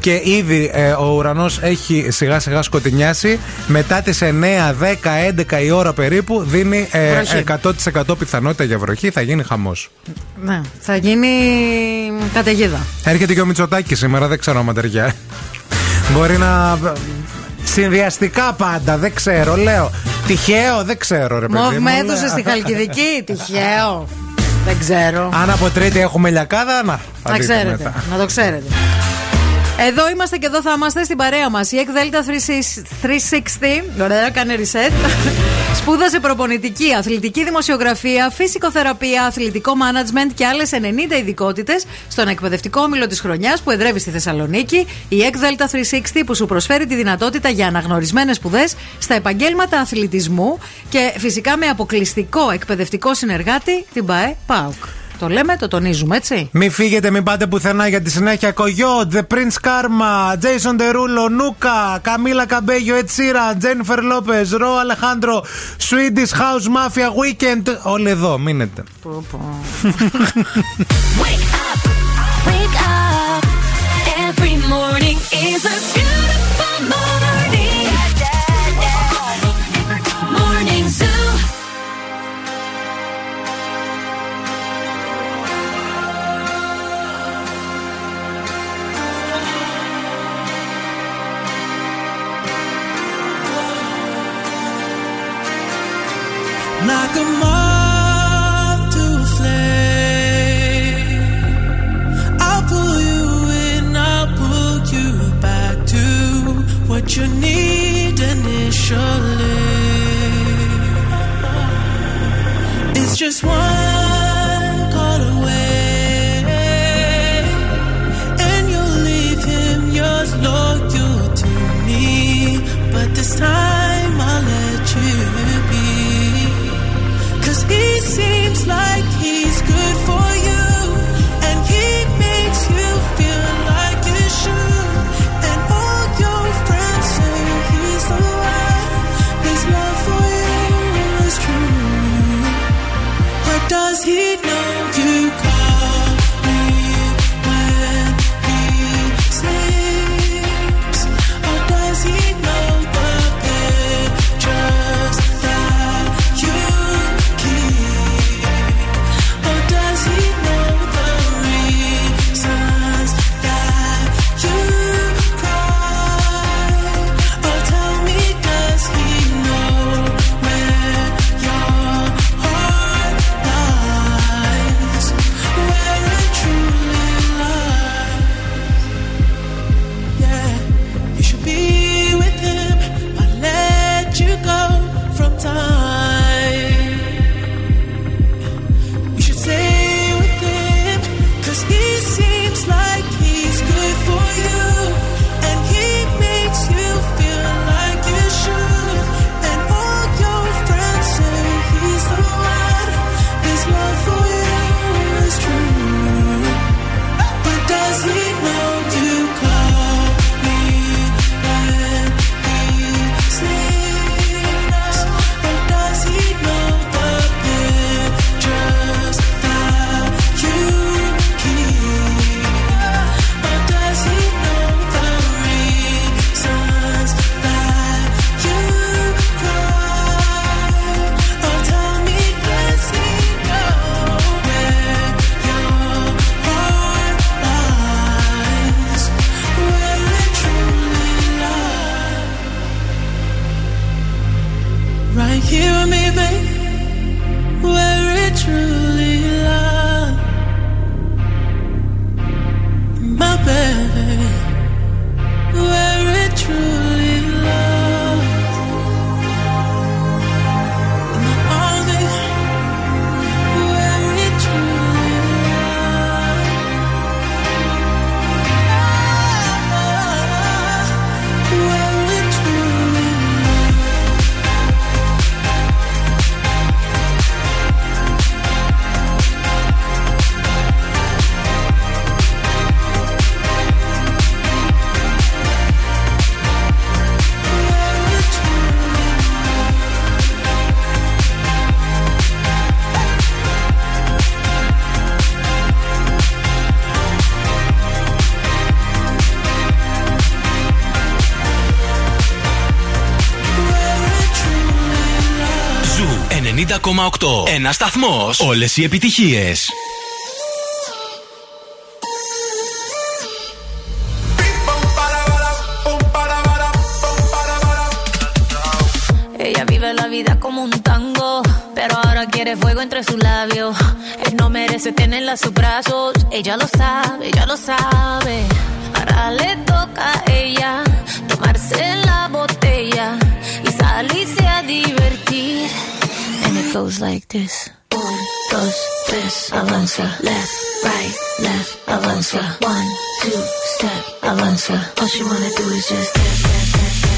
Και ήδη ε, ο ουρανός έχει σιγά σιγά σκοτεινιάσει. Μετά τις 9, 10, 11 η ώρα περίπου δίνει ε, Βροχή. 100% πιθανότητα για βροχή. Θα γίνει χαμός. Ναι, θα γίνει καταιγίδα. Έρχεται και ο Μητσοτάκης σήμερα, δεν ξέρω αν ταιριάζει. Μπορεί να. Συνδυαστικά πάντα, δεν ξέρω, λέω. Τυχαίο, δεν ξέρω, ρε παιδί. Μοβ μου, με λέω. έδωσε στη Χαλκιδική. Τυχαίο. Δεν ξέρω. Αν από τρίτη έχουμε λιακάδα, να. θα Να δείτε ξέρετε. μετά. Να το ξέρετε. Εδώ είμαστε και εδώ θα είμαστε στην παρέα μας. Η ΕΚΔΕΛΤΑ 360. Ωραία, κάνε reset. Σπούδασε προπονητική, αθλητική δημοσιογραφία, φυσικοθεραπεία, αθλητικό management και άλλες 90 ειδικότητες στον εκπαιδευτικό όμιλο της χρονιάς που εδρεύει στη Θεσσαλονίκη. Η ΕΚΔΕΛΤΑ 360 που σου προσφέρει τη δυνατότητα για αναγνωρισμένες σπουδές στα επαγγέλματα αθλητισμού και φυσικά με αποκλειστικό εκπαιδευτικό συνεργάτη την ΠαΕ ΠΑΟΚ. Το λέμε, το τονίζουμε, έτσι. Μην φύγετε, μην πάτε πουθενά για τη συνέχεια. Κογιότ, The Prince Karma, Jason Derulo, Νούκα, Καμίλα Καμπέγιο, Ed Sheeran, Jennifer Lopez, Ρο Αλεχάνδρο, Swedish House Mafia Weekend. Όλοι εδώ, μείνετε. Wake up. Every morning is a you need initially. It's just one call away, and you'll leave him yours to me. But this time I'll let you be. Cause he seems like he's 90,8. Ένα σταθμό. Όλε οι επιτυχίε. Ella vive la vida como un tango, pero ahora quiere fuego entre sus labios. Él no merece tenerla a sus brazos, ella lo sabe, ella lo sabe. Ahora le toca a ella tomarse la botella y salirse a divertir. goes like this. Un, dos, tres, avanza. Left, right, left, avanza. One, two, step, avanza. All you wanna do is just step, step, step.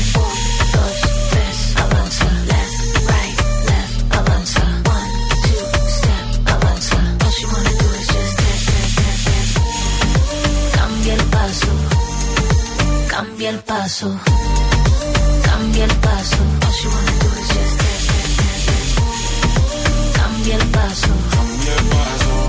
Cambia el paso, cambia el paso.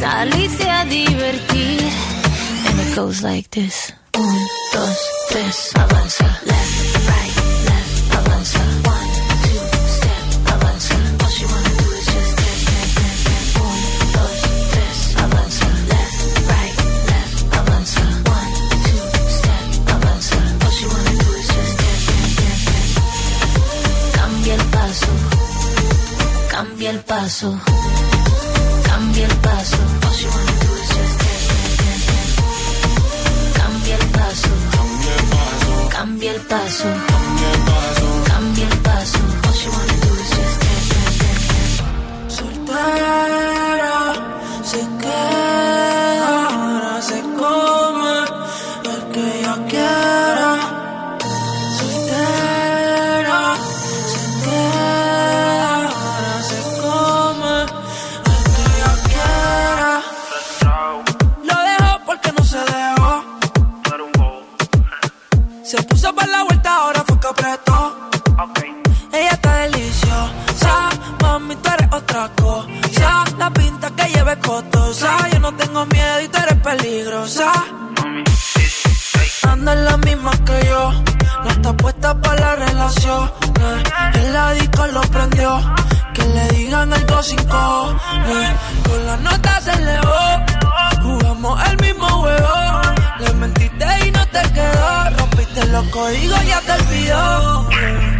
salirse a divertir. And it goes like this. Un, dos, tres, avanza. Left, right, avanza. One, two, step, avanza. All she wanna do is just dance, dance, dos, tres. Left, right, left, avanza. One, two, step, avanza. All she wanna do is just dance, el paso, cambia el paso, cambia el paso. Cambia el paso, cambia el paso, paso. All she wanna do is just dance, dance, dance, dance. Soltera, la relación. eh. El disco lo prendió, que le digan algo sin cojones. Con la nota se elevó, jugamos el mismo juego. Le mentiste y no te quedó, rompiste los códigos, ya te olvidó.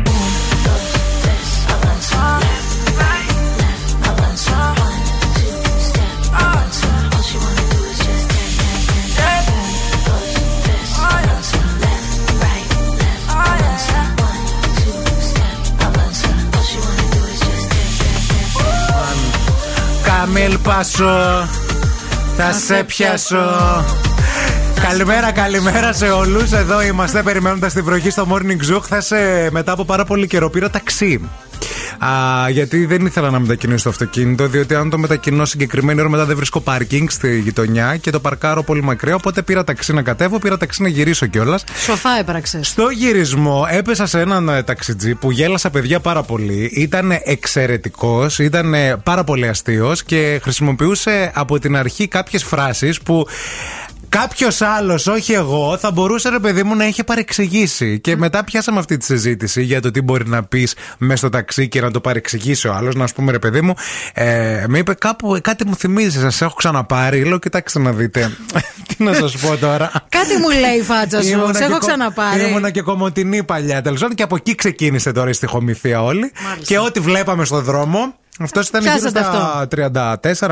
Καμίλ Πάσο, θα σε πιάσω. Καλημέρα, καλημέρα σε όλους. Εδώ είμαστε περιμένοντας την βροχή στο Morning Zoo. Χθε μετά από πάρα πολύ καιρό πήρα ταξί. Α, γιατί δεν ήθελα να μετακινήσω το αυτοκίνητο, διότι αν το μετακινώ συγκεκριμένη ώρα μετά δεν βρίσκω πάρκινγκ στη γειτονιά και το παρκάρω πολύ μακριά. Οπότε πήρα ταξί να κατέβω, πήρα ταξί να γυρίσω κιόλας. Σοφά έπραξε. Στο γυρισμό έπεσα σε έναν ε, ταξιτζή που γέλασα παιδιά πάρα πολύ. Ήταν εξαιρετικός, ήταν ε, πάρα πολύ αστείος και χρησιμοποιούσε από την αρχή κάποιες φράσεις που Κάποιος άλλος, όχι εγώ, θα μπορούσε ρε παιδί μου να είχε παρεξηγήσει. Και μετά πιάσαμε αυτή τη συζήτηση για το τι μπορεί να πεις μέσα στο ταξί και να το παρεξηγήσει ο άλλος. Να σου πούμε ρε παιδί μου, ε, με είπε κάπου κάτι μου θυμίζει, σας έχω ξαναπάρει. Λέω, κοιτάξτε να δείτε. τι να σας πω τώρα. Κάτι μου λέει η φάτσα σου. Ήμουνα Σε και έχω κο- ξαναπάρει. Ήμουνα και κομμωτινή παλιά τέλος πάντων και από εκεί ξεκίνησε τώρα η στοιχομηθεία όλη. Και ό,τι βλέπαμε στον δρόμο. Αυτός ήταν γύρω Πιάσατε στα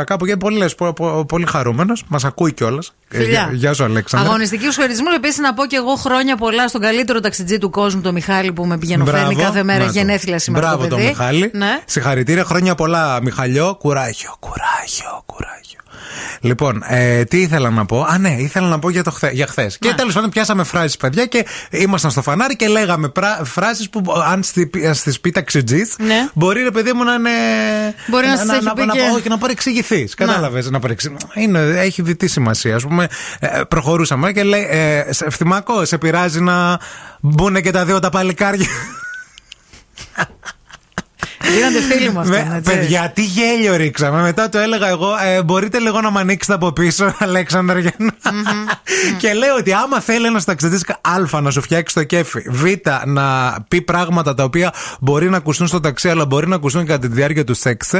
34 κάπου και πολύ, λες, πο- πο- πολύ χαρούμενος. Μας ακούει κιόλας. Φιλιά. Γεια σου, Αλέξανδρα. Αγωνιστική σου χαιρετισμούς. Επίσης να πω και εγώ χρόνια πολλά στον καλύτερο ταξιτζή του κόσμου, τον Μιχάλη που με πηγαίνει Μπράβο. κάθε μέρα. Να το. Γενέθλια σήμερα Μπράβο το τον παιδί. Μιχάλη. Ναι. Συγχαρητήρια, χρόνια πολλά, Μιχαλιό. Κουράγιο, κουράγιο, κουράγιο. Λοιπόν, ε, τι ήθελα να πω; Α, ναι, ήθελα να πω για, το χθε, για χθες. Και τέλος πάντων πιάσαμε φράσεις, παιδιά, και ήμασταν στο φανάρι και λέγαμε φράσεις που αν στις πει ταξιτζή, Ναι. μπορεί ρε παιδί μου να είναι. Μπορεί να σας έχει να, πει να, και- όχι, να παρεξηγηθείς. Κατάλαβες. Να παρεξη... είναι, έχει διτή σημασία. Α πούμε, ε, προχωρούσαμε και λέει, ε, σε- Ευθυμακό, σε πειράζει να μπουν και τα δύο τα παλικάρια. Γίνατε φίλοι μου Με- αυτό. έτσι. παιδιά, τι γέλιο ρίξαμε. Μετά το έλεγα εγώ, ε, μπορείτε λίγο να με ανοίξετε από πίσω, Αλέξανδρα. για να- και λέω ότι άμα θέλει ένα ταξιδιτή Α να σου φτιάξει το κέφι, Β να πει πράγματα τα οποία μπορεί να ακουστούν στο ταξί, αλλά μπορεί να ακουστούν κατά τη διάρκεια του σεξ,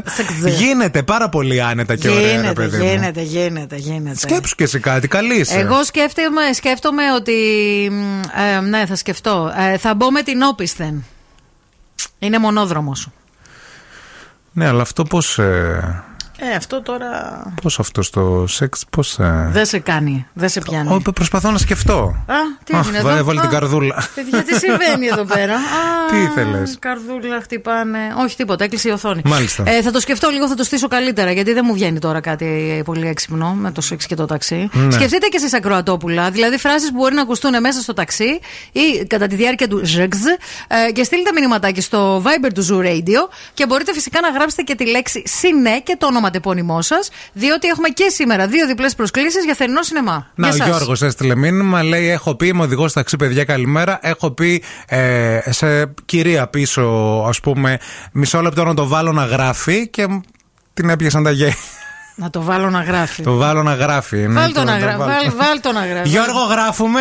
γίνεται πάρα πολύ άνετα και ωραία, ρε Γίνεται, παιδί μου. γίνεται, γίνεται, γίνεται. Σκέψου και εσύ κάτι, καλή είσαι. Εγώ σκέφτομαι, σκέφτομαι ότι. μ, ε, ναι, θα σκεφτώ. Ε, θα μπω με την όπισθεν. Είναι μονόδρομο. Ναι, αλλά αυτό πώς. Ε, Ε, αυτό τώρα. πώς αυτό στο σεξ, πώς. Ε... Δεν σε κάνει, δεν σε πιάνει. Ω, προσπαθώ να σκεφτώ. Α, τι Αχ, έγινε βάλε- εδώ; βάλε την Α, καρδούλα. Παιδιά, τι συμβαίνει εδώ πέρα; Α, Τι ήθελες; Καρδούλα χτυπάνε. Όχι, τίποτα, έκλεισε η οθόνη. Μάλιστα. Ε, θα το σκεφτώ λίγο, θα το στήσω καλύτερα, γιατί δεν μου βγαίνει τώρα κάτι πολύ έξυπνο με το σεξ και το ταξί. Ναι. Σκεφτείτε και εσείς ακροατόπουλα, δηλαδή φράσεις που μπορεί να ακουστούν μέσα στο ταξί ή κατά τη διάρκεια του ζεξ ε, και στείλτε μηνυματάκι στο Viber του Zoo Radio και μπορείτε φυσικά να γράψετε και τη λέξη συνέ και το όνομα σας, διότι έχουμε και σήμερα δύο διπλές προσκλήσεις για θερινό σινεμά. Να, ο Γιώργος έστειλε μήνυμα, λέει: Έχω πει, είμαι οδηγός ταξί, παιδιά, καλημέρα. Έχω πει ε, σε κυρία πίσω, ας πούμε, μισό λεπτό να το βάλω να γράφει και την έπιασαν τα γέλια. Να το βάλω να γράφει. Το βάλω να γράφει. Ναι, βάλ το, να, γράφει. Βάλ. Γιώργο, γράφουμε.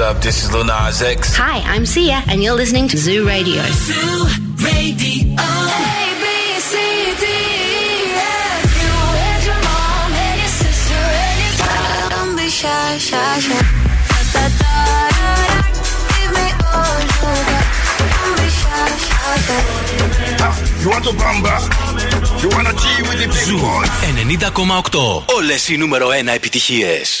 What's up? This is Lil X. Hi, I'm Sia, and you're listening to Zoo Radio. Zoo Radio. Shy, shy, shy. Give me all you. Don't be shy, shy, shy. You want to bamba? You wanna with the zoo? boy? 90,8. Όλες οι νούμερο 1 επιτυχίες.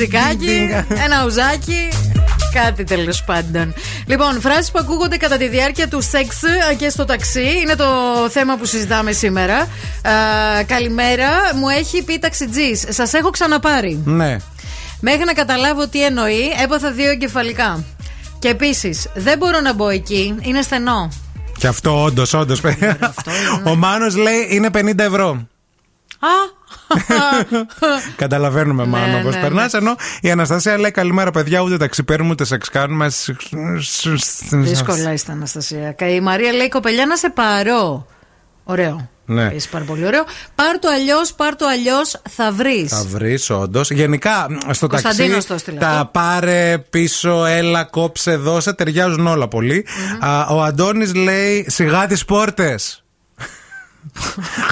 Και λίγο τζατζικάκι, ένα ουζάκι. Κάτι τέλος πάντων. Λοιπόν, φράσεις που ακούγονται κατά τη διάρκεια του σεξ και στο ταξί είναι το θέμα που συζητάμε σήμερα. Α, καλημέρα, μου έχει πει ταξιτζής. Σας έχω ξαναπάρει. Ναι. Μέχρι να καταλάβω τι εννοεί, έπαθα δύο εγκεφαλικά. Και επίσης, δεν μπορώ να μπω εκεί, είναι στενό. Και αυτό όντως, όντως. Ο Μάνος λέει είναι 50 ευρώ. Α! Καταλαβαίνουμε, Μάνο, Ναι, πώς ναι, περνάς. Ενώ η Αναστασία λέει καλημέρα, παιδιά, ούτε ταξί παίρνουμε, ούτε σεξ κάνουμε. Δύσκολα είστε, Αναστασία. Και η Μαρία λέει: Κοπελιά, να σε πάρω. Ωραίο. Ναι. Είσαι πάρα πολύ ωραίο. Πάρ το αλλιώς, πάρ το αλλιώς, θα βρεις. Θα βρεις, όντως. Γενικά, στο ταξί. Κωνσταντίνος το έστειλε Τα αυτό. πάρε πίσω, έλα, κόψε, δώσε. Ταιριάζουν όλα πολύ. Α, ο Αντώνης λέει σιγά τις πόρτες.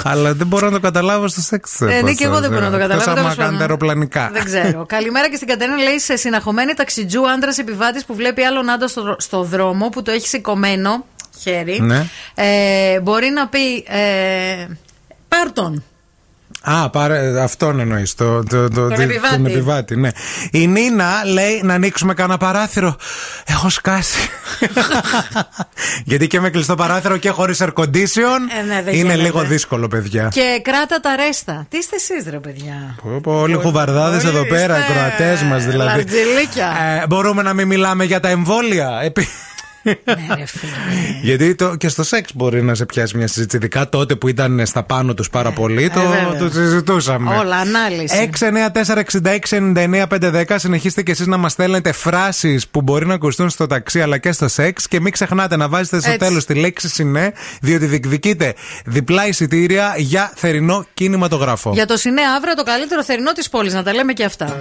Αλλά δεν μπορώ να το καταλάβω στο σεξ. Ε, ναι, πώς και εγώ δεν μπορώ να το Εκτός καταλάβω, άμα τέλος πάντων. κάνετε αεροπλανικά. Δεν ξέρω. Καλημέρα και στην Κατερίνα λέει σε συναχωμένη ταξιτζού άντρας επιβάτης που βλέπει άλλον άντρα στο, στο δρόμο που το έχει σηκωμένο χέρι. Ναι. Ε, μπορεί να πει. Ε, Πάρ τον. Α, πάρε, αυτόν εννοείς. Το, το, το, τι- επιβάτη. τον επιβάτη, ναι. Η Νίνα λέει να ανοίξουμε κανένα παράθυρο. Έχω σκάσει. Γιατί και με κλειστό παράθυρο και χωρίς air condition Ε, ναι, δεν είναι γίνεται. λίγο δύσκολο, παιδιά. Και κράτα τα ρέστα. Τι είστε εσείς, ρε παιδιά; Πω, πω, Όλοι χουβαρδάδες εδώ πέρα, οι κροατές μας δηλαδή. λαρτζιλίκια. Ε, μπορούμε να μην μιλάμε για τα εμβόλια; Επί- Ναι, Γιατί το, και στο σεξ μπορεί να σε πιάσει μια συζήτηση. Ειδικά τότε που ήταν στα πάνω τους πάρα πολύ, το, Ε, βέβαια. το συζητούσαμε. Όλα, ανάλυση. 694-66-99-510. Συνεχίστε και εσείς να μας στέλνετε φράσεις που μπορεί να ακουστούν στο ταξί αλλά και στο σεξ. Και μην ξεχνάτε να βάζετε στο Έτσι. τέλος τη λέξη συνέ, διότι διεκδικείτε διπλά εισιτήρια για θερινό κινηματογράφο. Για το Σινέ Αύρα, το καλύτερο θερινό της πόλης. Να τα λέμε και αυτά.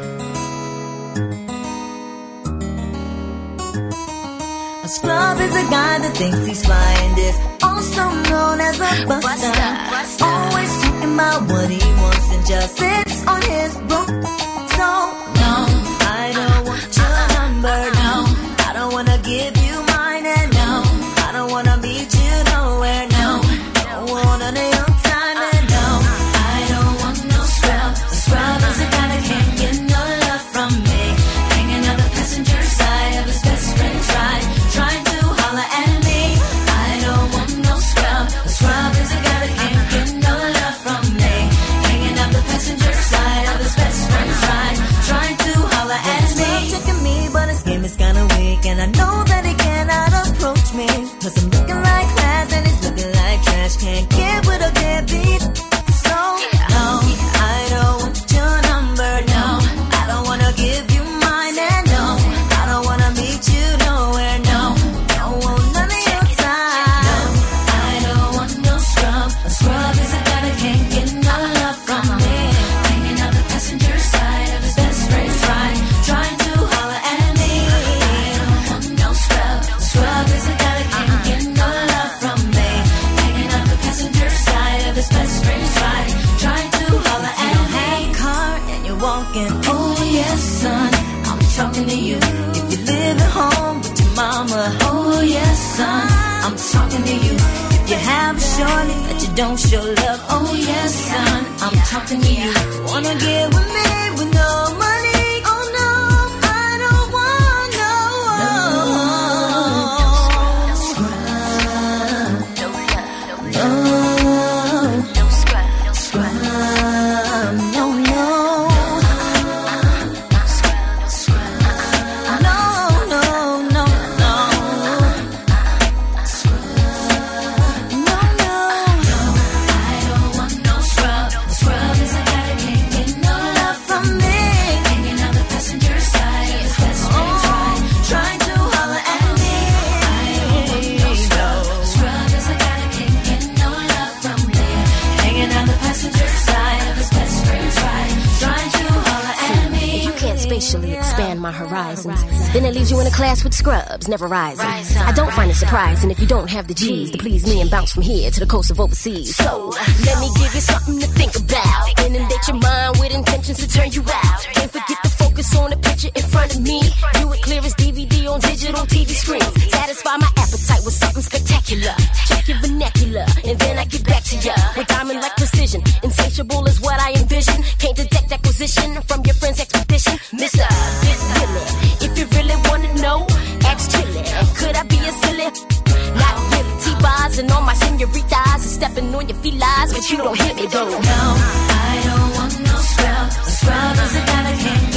A scrub is a guy that thinks he's fly and is also known as a buster. Always talking about what he wants and just sits on his broke. So no, I don't want your number. No, I don't wanna give don't show love. Oh yes, son, I'm talking to you. Wanna get with me with no money? Racially expand my horizons. Then it leaves you in a class with scrubs, never rising. I don't find it surprising if you don't have the G's to please me and bounce from here to the coast of overseas. So let me give you something to think about. Inundate your mind with intentions to turn you out. Can't forget focus on the picture in front of me. View it clear as DVD on digital TV screens. Satisfy my appetite with something spectacular. Check your vernacular, and then I get back to ya with diamond like precision. Insatiable is what I envision. Can't detect acquisition from your friend's expedition. Mister, get. If you really wanna know, ask Chili. Could I be a silly? Not really. T-bars and all my senoritas and stepping on your felines, but you don't hit me though. No, I don't want no scrub. A scrub is a guy that can't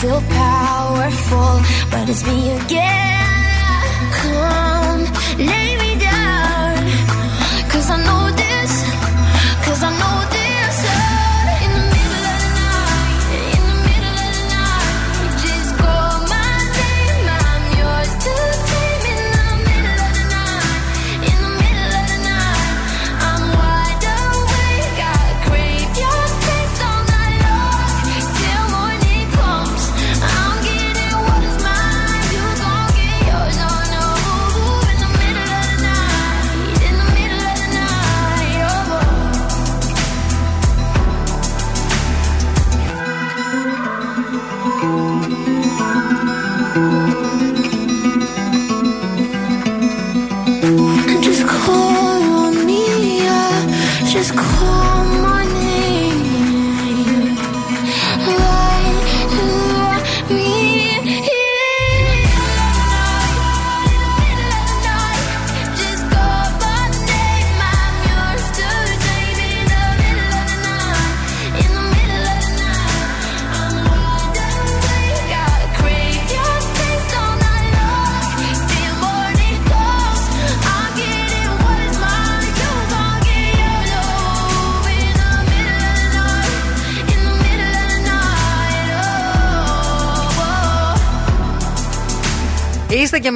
Feel powerful, but it's me again.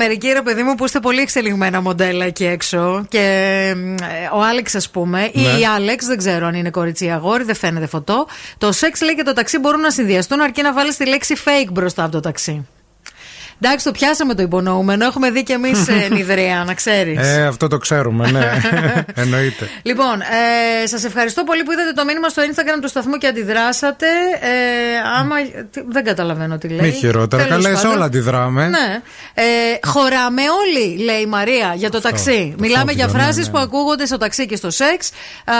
Oh. Είστε και μερικοί ρε παιδί μου που είστε πολύ εξελιγμένα μοντέλα εκεί έξω. Και ε, ο Άλεξ, ας πούμε, ή Ναι. η Άλεξ, δεν ξέρω αν είναι κορίτσι ή αγόρι, δεν φαίνεται φωτό. Το σεξ λέει και το ταξί μπορούν να συνδυαστούν αρκεί να βάλεις τη λέξη fake μπροστά από το ταξί. Εντάξει, το πιάσαμε το υπονοούμενο. Έχουμε δει κι εμείς νηδρία, να ξέρεις. Ε, αυτό το ξέρουμε, ναι. Εννοείται. Λοιπόν, ε, σας ευχαριστώ πολύ που είδατε το μήνυμα στο Instagram του σταθμού και αντιδράσατε. Ε, άμα. τι- δεν καταλαβαίνω τι λέει. Μη χειρότερα. Τέλος Καλά, σε πάντων. όλα αντιδράμε. Ναι. Ε, χωράμε όλοι, λέει η Μαρία, για το ταξί. το Μιλάμε για φόβιο, ναι, φράσεις ναι. που ακούγονται στο ταξί και στο σεξ. Α,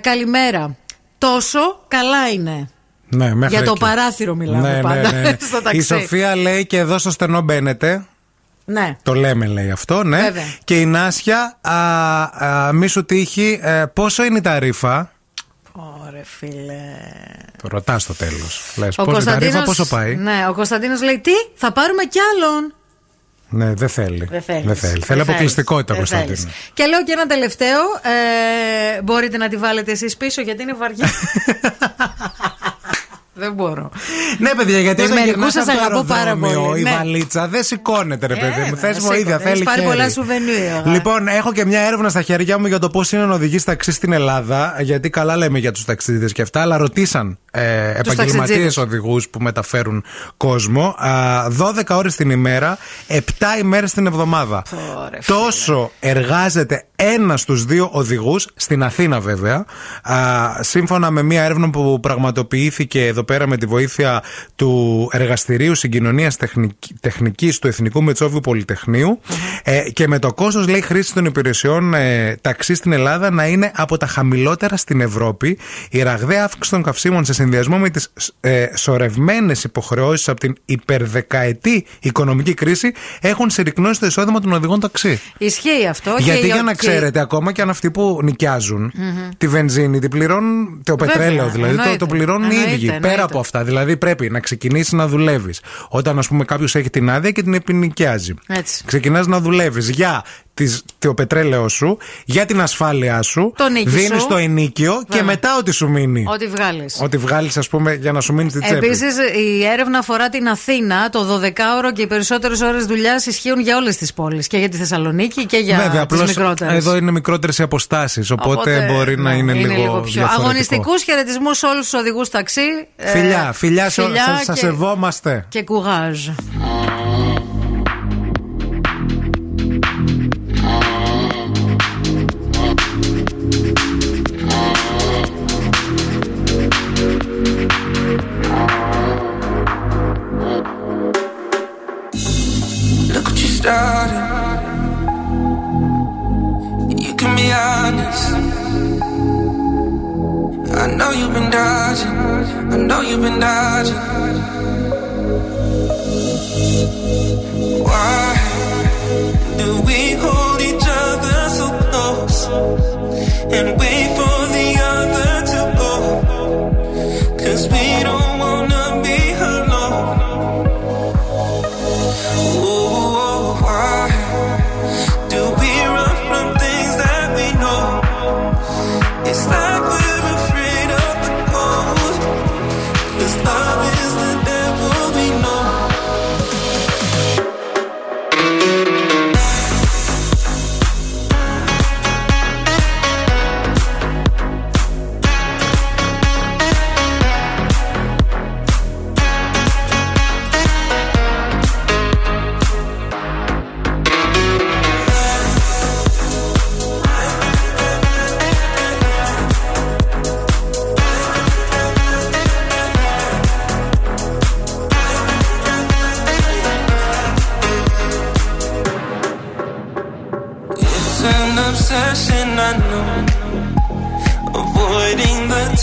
καλημέρα. Τόσο καλά είναι. Ναι, μέχρι για το εκεί. παράθυρο μιλάμε πάντα στο ταξί. Η Σοφία λέει και εδώ στο στενό μπαίνετε. Ναι. Το λέμε, λέει αυτό, ναι. Βέβαια. Και η Νάσια, α, α, μη σου τύχει, ε, πόσο είναι η ταρήφα; Ωρε φίλε. Το ρωτάς στο τέλος. Λες, Ο πώς τα Κωνσταντίνος- ρήφα, πόσο πάει; Ναι, ο Κωνσταντίνος λέει τι, θα πάρουμε κι άλλον. Ναι, δεν θέλει. Δεν θέλεις. Δεν θέλει. Δεν Θέλει θέλεις. αποκλειστικότητα, Δεν Κωνσταντίνο. θέλεις. Και λέω και ένα τελευταίο. Ε, μπορείτε να τη βάλετε εσείς πίσω γιατί είναι βαριά. Δεν μπορώ. Ναι, παιδιά, γιατί Τους όταν μερικούς γυρνάς σας από το αγαπώ πάρα αεροδρόμιο, πολύ, Η ναι. βαλίτσα δεν σηκώνεται, ρε παιδί μου. Ε, Θες δεν βοήθεια, σηκώνεται. θέλει Έχεις πάρει χέρι. πολλά σουβενίρ. Λοιπόν, έχω και μια έρευνα στα χέρια μου για το πώς είναι να οδηγείς ταξί στην Ελλάδα. Γιατί καλά λέμε για τους ταξίδιδε και αυτά, αλλά ρωτήσαν ε, επαγγελματίες ταξιτζίδες. οδηγούς που μεταφέρουν κόσμο. Α, 12 ώρες την ημέρα, 7 ημέρες την εβδομάδα. Τόσο εργάζεται ένας στους δύο οδηγούς, στην Αθήνα βέβαια, α, σύμφωνα με μια έρευνα που πραγματοποιήθηκε εδώ πέρα με τη βοήθεια του Εργαστηρίου Συγκοινωνίας Τεχνικής του Εθνικού Μετσόβιου Πολυτεχνείου ε, και με το κόστος, λέει, χρήσης των υπηρεσιών ε, ταξί στην Ελλάδα να είναι από τα χαμηλότερα στην Ευρώπη. Η ραγδαία αύξηση των καυσίμων σε συνδυασμό με τις ε, σορευμένες υποχρεώσεις από την υπερδεκαετή οικονομική κρίση έχουν συρρυκνώσει το εισόδημα των οδηγών ταξί. Ισχύει αυτό. Γιατί και για η- να και- ξέρετε, ακόμα και αν αυτοί που νοικιάζουν Μμμ. τη βενζίνη, την πληρώνουν. Το Βέβαια, πετρέλαιο δηλαδή, το, εννοείται. το πληρώνουν οι Εννοείται, ίδιοι. εννοείται. Πέρα από αυτά. Δηλαδή πρέπει να ξεκινήσεις να δουλεύεις. Όταν, ας πούμε, κάποιος έχει την άδεια και την επινοικιάζει. Έτσι. Ξεκινάς να δουλεύεις για τις, το πετρέλαιό σου, για την ασφάλειά σου. Το νίκη Δίνεις σου. το ενίκιο και Βέβαια. μετά ό,τι σου μείνει. Ό,τι βγάλεις. Ό,τι βγάλεις, ας πούμε, για να σου μείνει στη τσέπη. Επίσης, η έρευνα αφορά την Αθήνα. Το 12ωρο και οι περισσότερες ώρες δουλειάς ισχύουν για όλες τις πόλεις. Και για τη Θεσσαλονίκη και για Βέβαια, τις απλώς μικρότερες. εδώ είναι μικρότερες οι αποστάσεις. Οπότε, μπορεί να είναι, λίγο, πιο. διαφορετικό. Αγωνιστικούς χαιρετισμούς σε όλους τους οδηγούς ταξί. Ε, Φιλιά, φιλιά, σε φιλιά σα και- σεβόμαστε. Και κουγάζ. Look you can be honest. I know you've been dodging. I know you've been dodging. Why do we hold each other so close and wait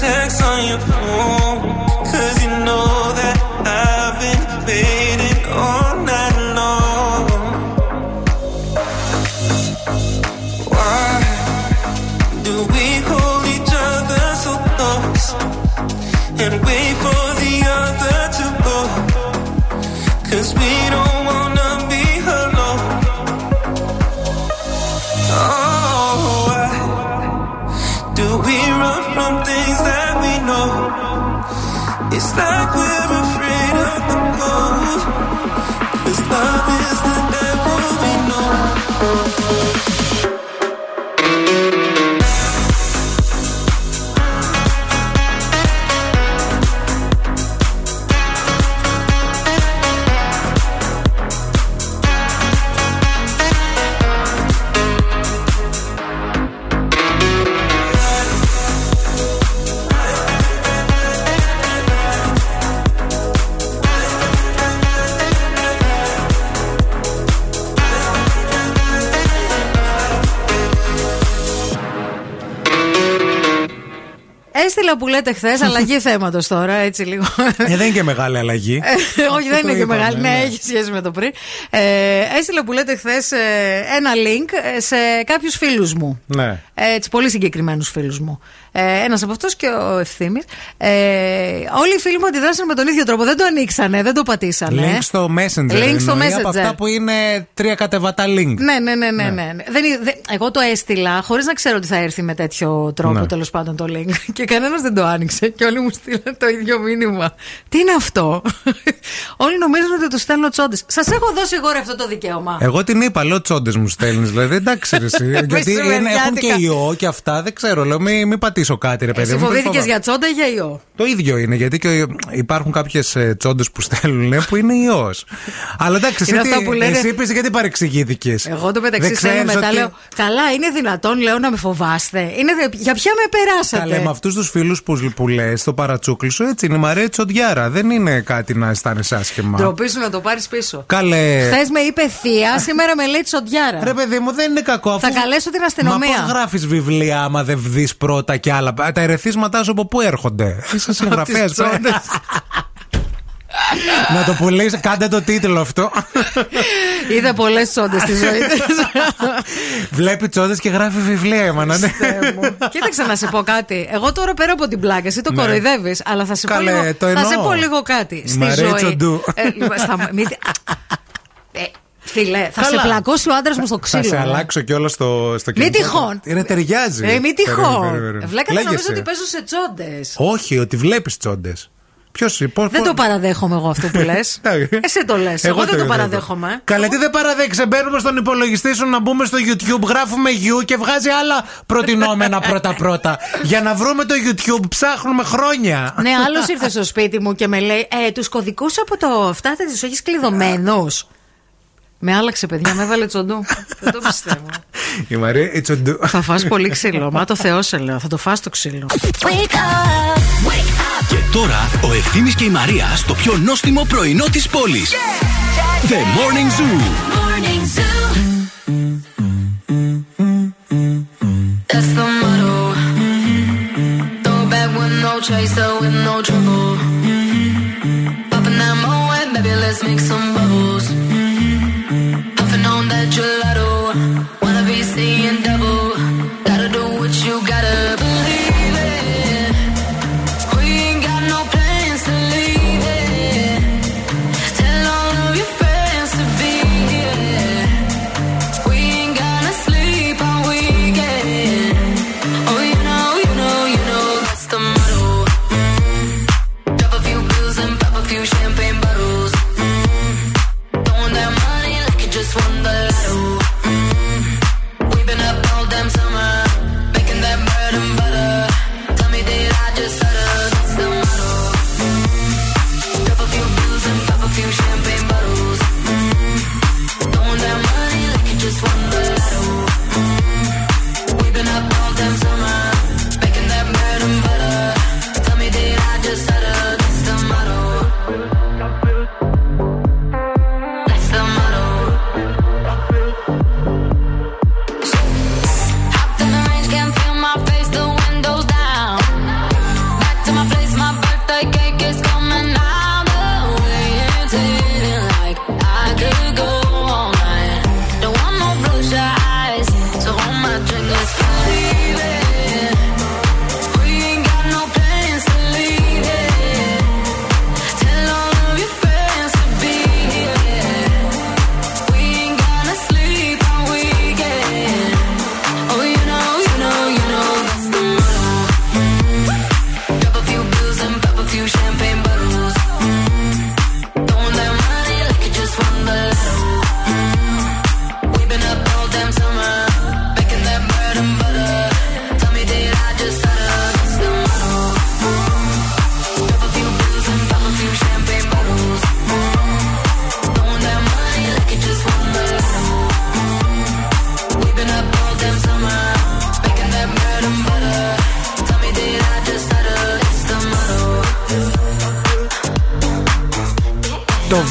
text on your phone. Cause you know Έστειλα που λέτε χθες, αλλαγή θέματος τώρα, έτσι λίγο. Ε, δεν είναι και μεγάλη αλλαγή. Ε, Όχι, δεν Το είναι και είπαμε, μεγάλη. Ναι, ναι. έχει σχέση με το πριν. Ε, έστειλα που λέτε χθες ένα link ε, σε κάποιους φίλους μου. Ναι. Έτσι, πολύ συγκεκριμένους φίλους μου. Ε, Ένας από αυτούς και ο ευθύνη. Ε, όλοι οι φίλοι μου αντιδράσαν με τον ίδιο τρόπο. Δεν το ανοίξανε, δεν το πατήσανε. Link στο Messenger. Link στο εννοεί, Από Messenger. αυτά που είναι τρία κατεβατά link. Ναι, ναι, ναι, ναι. ναι. ναι. Δεν, είναι- δεν- εγώ το έστειλα χωρίς να ξέρω ότι θα έρθει με τέτοιο τρόπο Ναι. τέλος πάντων το link. Και κανένα δεν το άνοιξε. Και όλοι μου στείλαν το ίδιο μήνυμα. Τι είναι αυτό; όλοι νομίζουν ότι του στέλνω τσόντες. Σας έχω δώσει εγώ ρε αυτό το δικαίωμα. Εγώ την είπα, λέω τσόντες μου στέλνεις. Δηλαδή, εντάξει, ρε, εσύ. γιατί είναι- έχουν και Μεσημεριάτικα. ιό και αυτά, δεν ξέρω. Λέω, μην μη πατήσω κάτι, ρε παιδί Εσύ μου. φοβήθηκες φοβάμαι. για τσόντα ή για ιό; Το ίδιο είναι, γιατί και υπάρχουν κάποιες τσόντες που στέλνουν που είναι ιός. Αλλά εντάξει, εσύ, Είναι τι- αυτά που λένε- εσύ είπες γιατί παρεξηγήθηκες; Εγώ το μεταξύ στέλνω μετά λέω. Καλά, είναι δυνατόν, λέω να με φοβάστε. Είναι, δε- για ποια με περάσατε; Καλέ, με αυτούς τους φίλους που, που λες στο παρατσούκλι σου, έτσι είναι η Μαρία Τσοντιάρα. Δεν είναι κάτι να αισθάνεσαι άσχημα. Ντροπή σου να το πάρεις πίσω. Καλέ. Χθες με είπε θεία, σήμερα με λέει τσοντιάρα. Ρε παιδί μου, δεν είναι κακό. Αφού... Θα καλέσω την Μα αστυνομία. πώς γράφεις βιβλία άμα δεν δεις πρώτα και άλλα; Τα ερεθίσματά σου από πού έρχονται; Είσαι συγγραφέας. Τις τσόντες. να το πουλήσεις, κάντε το τίτλο αυτό. Είδα πολλές τσόντες στη ζωή της. Βλέπει τσόντες και γράφει βιβλία, εμένα. ναι. Κοίταξε να σε πω κάτι. Εγώ τώρα πέρα από την πλάκα, εσύ το Ναι. κοροϊδεύεις, αλλά θα σε, Καλέ, πω λίγο, το θα σε εννοώ. πω λίγο κάτι. Η Στη Μαρία ζωή. Τσοντού. Ε, λοιπόν, στα- μην- ε, Φίλε, θα Καλά. σε πλακώσει ο άντρας μου στο ξύλο. Θα σε ε. αλλάξω κιόλας στο, στο Μην κινητό. τυχόν. Είναι ταιριάζει. Ε, μην Περίμενε, τυχόν. περίμενε. Βλέκατε νομίζω Λέγεσαι. ότι παίζω σε τσόντες. Όχι, ότι βλέπεις τσόντες. Ποιος Δεν το παραδέχομαι εγώ αυτό που λες. Εσύ το λες. Εγώ, δεν το παραδέχομαι. Καλέ, τι δεν παραδέχεσαι. Μπαίνουμε στον υπολογιστή σου να μπούμε στο YouTube, γράφουμε You και βγάζει άλλα προτινόμενα πρώτα-πρώτα. Για να βρούμε το YouTube ψάχνουμε χρόνια. Ναι, άλλος ήρθε στο σπίτι μου και με λέει ε, Τους κωδικούς από το αυτά δεν τους έχεις κλειδωμένους. Με άλλαξε, παιδιά, με έβαλε τσοντού. δεν το πιστεύω. Η Μαρία Ιτσοντού. θα φας πολύ ξύλο. Μα το Θεό σε λέω, θα το φας το ξύλο. Και τώρα ο Ευθύμης και η Μαρία στο πιο νόστιμο πρωινό της πόλης. The Morning Zoo. That's the gelato. Wanna be seeing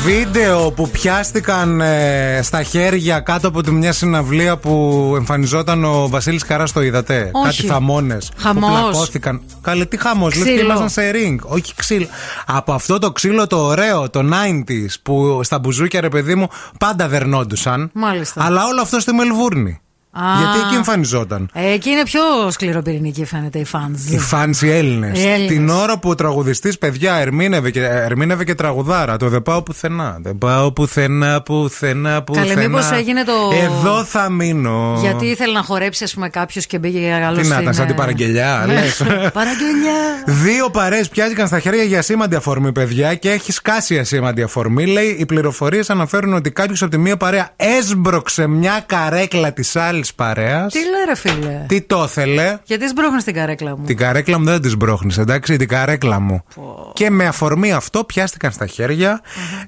βίντεο που πιάστηκαν ε, στα χέρια κάτω από τη μια συναυλία που εμφανιζόταν ο Βασίλης Καράς, το είδατε; Όχι. Κάτι θαμώνε. Που Χαμός. πλακώθηκαν. Καλέ, τι χαμός, λες και Ξύλο. ήμασταν σε ring. Όχι ξύλο. Από αυτό το ξύλο το ωραίο, το 90s, που στα μπουζούκια ρε παιδί μου πάντα δερνόντουσαν. Μάλιστα. Αλλά όλο αυτό στη Μελβούρνη. Α. Γιατί εκεί εμφανιζόταν. Ε, εκεί είναι πιο σκληροπυρηνική φαίνεται οι φans. Οι φans οι Έλληνες. Οι Έλληνες. Την ώρα που ο τραγουδιστής, παιδιά, ερμήνευε και, ερμήνευε και τραγουδάρα. Το δεν πάω πουθενά. Δεν πάω πουθενά, πουθενά, πουθενά. Καλέ, μήπως έγινε το- Εδώ θα μείνω. Γιατί ήθελε να χορέψει, ας πούμε, κάποιος και μπήκε άλλος Τι να ήταν, σαν την παραγγελιά, λες. Παραγγελιά. Δύο παρέες πιάστηκαν στα χέρια για σήμαντη αφορμή, παιδιά, και έχει σκάσει ασήμαντη αφορμή. Λέει, οι πληροφορίες αναφέρουν ότι κάποιος από τη μία παρέα έσμπρωξε μια καρέκλα της άλλη παρέας. Τι λέει, ρε φίλε; Τι το ήθελε. Γιατί σμπρώχνει την καρέκλα μου. Την καρέκλα μου δεν τη μπρόχνεις, εντάξει, την καρέκλα μου. Και με αφορμή αυτό πιάστηκαν στα χέρια.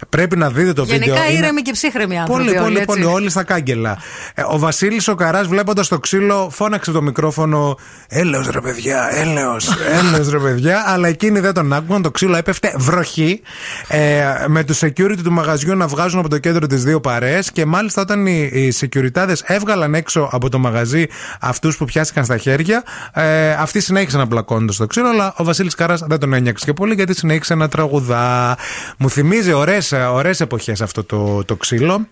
Πρέπει να δείτε το βίντεο. Γενικά Είναι ήρεμοι και ψύχρεμοι άνθρωποι. Πολύ, πολύ, όλοι, έτσι. πολύ. Όλοι στα κάγκελα. Ε, ο Βασίλης ο Καράς, βλέποντας το ξύλο, φώναξε το μικρόφωνο. Έλεος ρε παιδιά, έλεος, έλεος ρε παιδιά. Αλλά εκείνοι δεν τον άκουγαν. Το ξύλο έπεφτε βροχή. Ε, με του security του μαγαζιού να βγάζουν από το κέντρο τις δύο παρέες. Και μάλιστα όταν οι, οι securityάδες έβγαλαν έξω από το μαγαζί αυτούς που πιάστηκαν στα χέρια, ε, αυτοί συνέχισαν να μπλακώνονται στο ξύλο. Αλλά ο Βασίλης Καρά δεν τον ένιωξε και πολύ γιατί συνέχισε να τραγουδά. Μου θυμίζει ωραίες εποχές αυτό το, το ξύλο.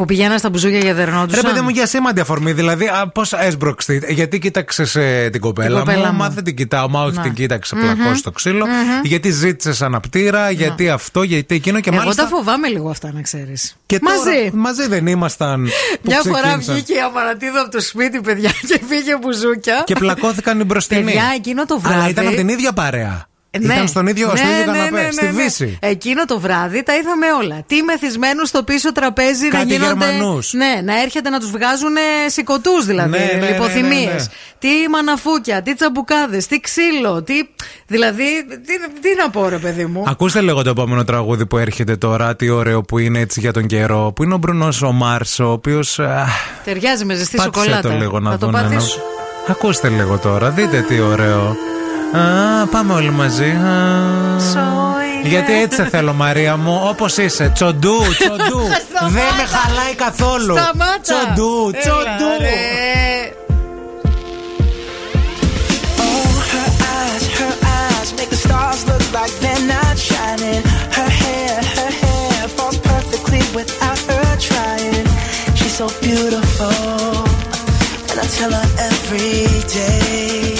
Που πηγαίναν στα μπουζούκια για δερνόντουσαν. Ρε παιδί μου, για σήμαντη αφορμή. Δηλαδή, πώς έσπρωξε. Γιατί κοίταξε την κοπέλα, κοπέλα μου. μου. Μα δεν την κοιτάω. Μα όχι Να. την κοίταξε Μμμ. πλακώς στο ξύλο. Μμμ. Γιατί ζήτησες αναπτήρα, γιατί αυτό, γιατί εκείνο. Και Εγώ μάλιστα. τα φοβάμαι λίγο αυτά, να ξέρεις. και τώρα- Μαζί. μαζί δεν ήμασταν. που Μια φορά ξεκίνησαν. βγήκε η Αμαρατίδα από το σπίτι, παιδιά, και πήγε μπουζούκια. Και πλακώθηκαν οι μπροστινοί. Παιδιά, εκείνο το βράδυ. Αλλά ήταν από την ίδια παρέα. Ε, Ήταν στον ίδιο, στο Ναι, ίδιο ναι, καναπέ, ναι, ναι, στη ναι. Δύση. Εκείνο το βράδυ τα είδαμε όλα. Τι μεθυσμένους στο πίσω τραπέζι Κάτι να γίνονται. Γερμανούς. Ναι, να έρχεται να τους βγάζουν σηκωτούς δηλαδή. Ναι, ναι, ναι, λιποθυμίες. ναι, ναι. Τι μαναφούκια, τι τσαμπουκάδες, τι ξύλο, τι. Δηλαδή, τι, τι να πω, ρε παιδί μου. Ακούστε λίγο το επόμενο τραγούδι που έρχεται τώρα. Τι ωραίο που είναι έτσι για τον καιρό. Που είναι ο Μπρουνός ο Μάρς, ο οποίος. Ταιριάζει με ζεστή Πάτησε σοκολάτα. το λίγο να θα το δω, να πατήσω. νο- Ακούστε λίγο τώρα, δείτε τι ωραίο. Α, πάμε όλοι μαζί. Γιατί έτσι θέλω, Μαρία μου, όπως είσαι. Τσοντού, τσοντού. Δεν με χαλάει καθόλου. Τσοντού, τσοντού. So beautiful, and I tell her every day.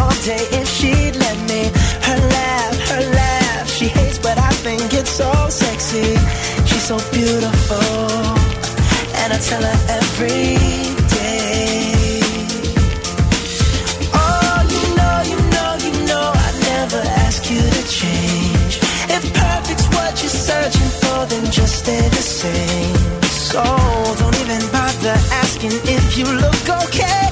All day if she'd let me. Her laugh, her laugh, she hates, but I think it's so sexy. She's so beautiful, and I tell her every day. Oh, you know, you know, you know, I never ask you to change. If perfect's what you're searching for, then just stay the same. So don't even bother asking if you look okay.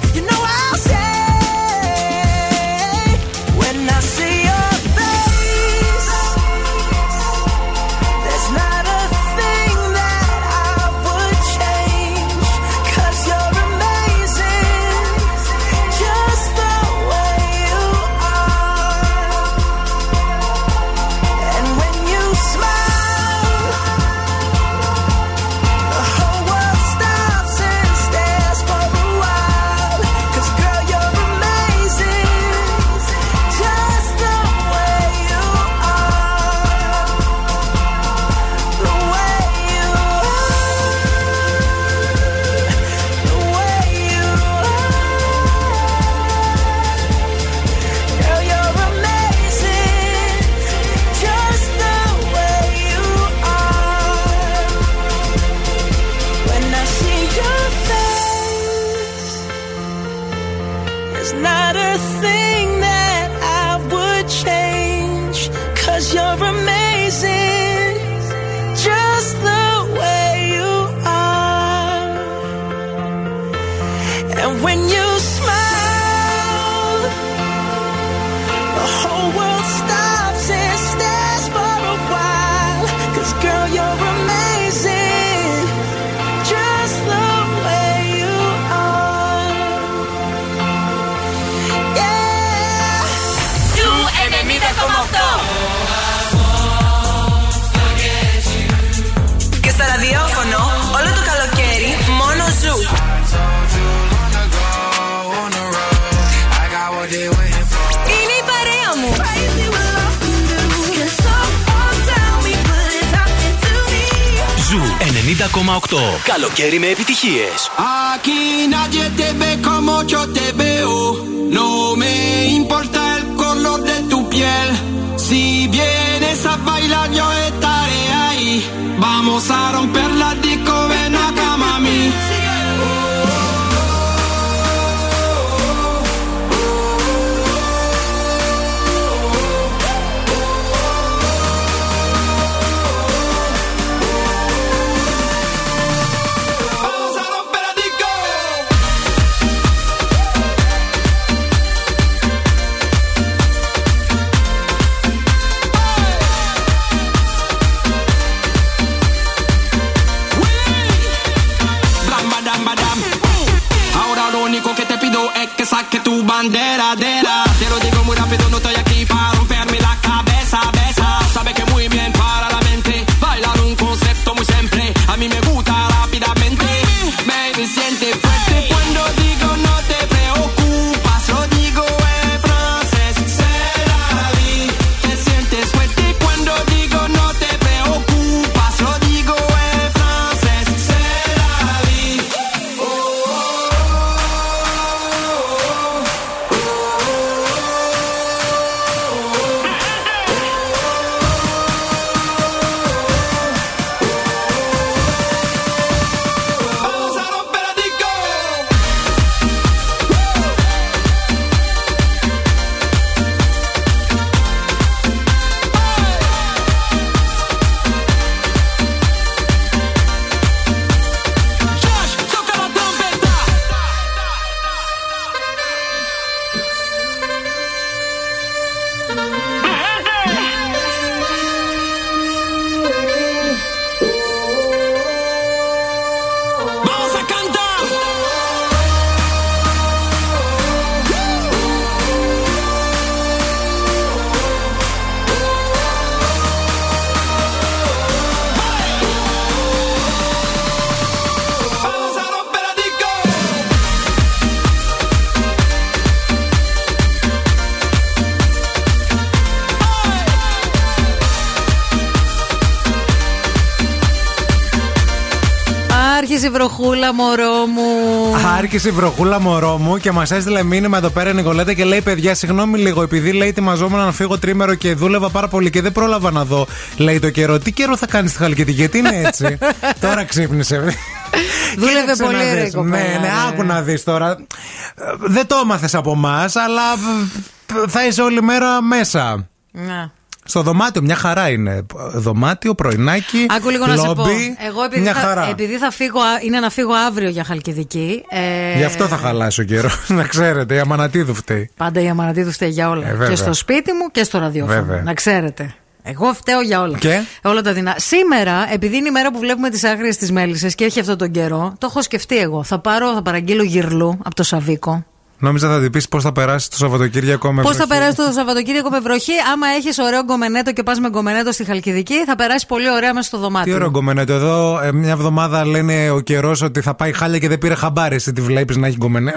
Καλοκαίρι με βροχούλα, μωρό μου. Άρχισε η βροχούλα μωρό μου και μας έστειλε μήνυμα εδώ πέρα η Νικολέτα και λέει: Παιδιά, συγγνώμη λίγο, επειδή λέει ετοιμαζόμουν να φύγω τρίμερο και δούλευα πάρα πολύ και δεν πρόλαβα να δω. Λέει το καιρό. Τι καιρό θα κάνεις στη Χαλκιδική, γιατί είναι έτσι; τώρα ξύπνησε. Δούλευε Κοίταξε πολύ να ρε η δεις. κοπέλα, Ναι, ναι, ναι. άκου να δεις τώρα. Ε, Δεν το έμαθες από εμάς, αλλά ε, θα είσαι όλη μέρα μέσα. Να. Στο δωμάτιο, μια χαρά είναι. Δωμάτιο, πρωινάκι. Άκου λίγο να σε πω. λόμπι, Εγώ επειδή μια θα, χαρά. επειδή θα φύγω, α- είναι να φύγω αύριο για Χαλκιδική. Ε, Γι' αυτό θα χαλάσει ο καιρός. να ξέρετε, η Αμανατίδου φταίει. Πάντα η Αμανατίδου φταίει για όλα. Ε, βέβαια. και στο σπίτι μου και στο ραδιόφωνο. Βέβαια. Να ξέρετε. Εγώ φταίω για όλα. Και; Όλα τα δεινά. Σήμερα, επειδή είναι η μέρα που βλέπουμε τις άγριες τη μέλισσες και έχει αυτόν τον καιρό, το έχω σκεφτεί εγώ. Θα πάρω, θα παραγγείλω γυρλού από το Σαβίκο. Νόμιζα θα την πεις πώς θα περάσεις το Σαββατοκύριακο με Πώς θα βροχή. περάσεις το Σαββατοκύριακο με βροχή, άμα έχεις ωραίο γκομενέτο και πας με γκομενέτο στη Χαλκιδική, θα περάσεις πολύ ωραία μέσα στο δωμάτιο. Τι ωραίο γκομενέτο. Εδώ ε, μια εβδομάδα λένε ο καιρός ότι θα πάει χάλια και δεν πήρε χαμπάρι. Εσύ τη βλέπεις να έχει γκομενέτο.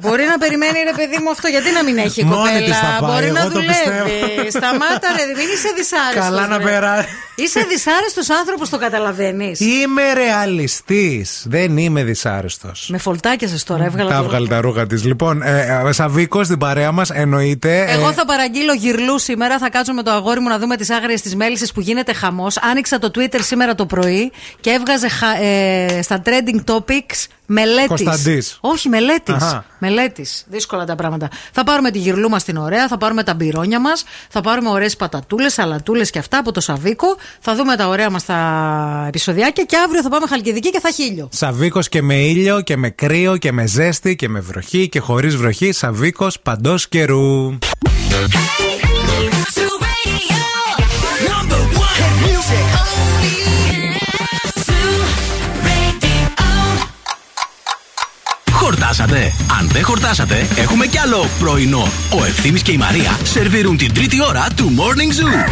Μπορεί να περιμένει ρε παιδί μου αυτό, γιατί να μην έχει η Μόνη κοπέλα; της θα πάει, Μπορεί εγώ να το δουλεύει. πιστεύω. Σταμάτα, ρε, μην είσαι δυσάρεστος. Καλά να περάσει. Είσαι δυσάρεστος άνθρωπος, το καταλαβαίνεις. Είμαι ρεαλιστής. Δεν είμαι δυσάρεστος. Με φολτάκιασε τώρα, έβγαλα Τα το- έβγαλε τα ρούχα της. Λοιπόν, ε, ε, Σαβίκος στην παρέα μας εννοείται. Εγώ ε, θα παραγγείλω γυρλού σήμερα. Θα κάτσω με το αγόρι μου να δούμε τις άγριες της μέλισσες που γίνεται χαμός. Άνοιξα το Twitter σήμερα το πρωί και έβγαζε χα- ε, στα trending topics μελέτης. Κωνσταντής. Όχι, μελέτης. Αχα. Μελέτης. Δύσκολα τα πράγματα. Θα πάρουμε τη γυρλού μας την ωραία, θα πάρουμε τα μπυρόνια μας, θα πάρουμε ωραίες πατατούλες, σαλατούλες και αυτά από το Σαβίκο. Θα δούμε τα ωραία μας τα επεισοδιάκια και αύριο θα πάμε χαλκιδική και θα χίλιο. Σαβίκος και με ήλιο και με κρύο και με ζέστη και με βροχή και χωρίς βροχή. Σαβίκος παντός καιρού. Χορτάσατε; Αν δεν χορτάσατε, έχουμε κι άλλο πρωινό. Ο Ευθύμης και η Μαρία σερβίρουν την τρίτη ώρα του Morning Zoo.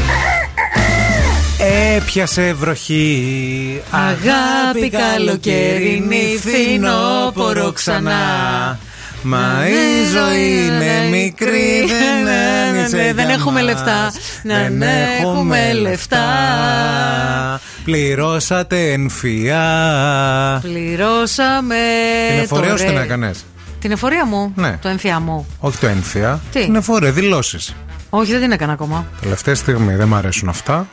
Έπιασε βροχή. Αγάπη καλοκαιρινή φθινόπορο ξανά. Μα η ζωή είναι μικρή, δεν άνοιξε Ναι, Δεν για έχουμε μας. λεφτά. Δεν Δεν έχουμε λεφτά. Πληρώσατε ενφία. Πληρώσαμε. Την εφορία το σου την ρε- έκανες; Την εφορία μου; Ναι. Το εμφιά μου. Όχι το ένφια. Τι; Την εφορία, δηλώσεις. Όχι, δεν την έκανα ακόμα. Τελευταία στιγμή δεν μ' αρέσουν αυτά.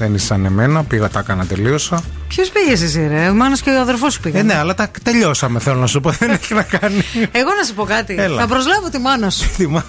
Δεν είσαι σαν εμένα. Πήγα, τα έκανα, τελείωσα. Ποιος πήγε εσύ, ρε; Ο Μάνος και ο αδερφός σου πήγαν. Ε, ναι, αλλά τα τελειώσαμε, θέλω να σου πω. Δεν έχει να κάνει. Εγώ να σου πω κάτι. Έλα. Θα προσλάβω τη μάνα σου.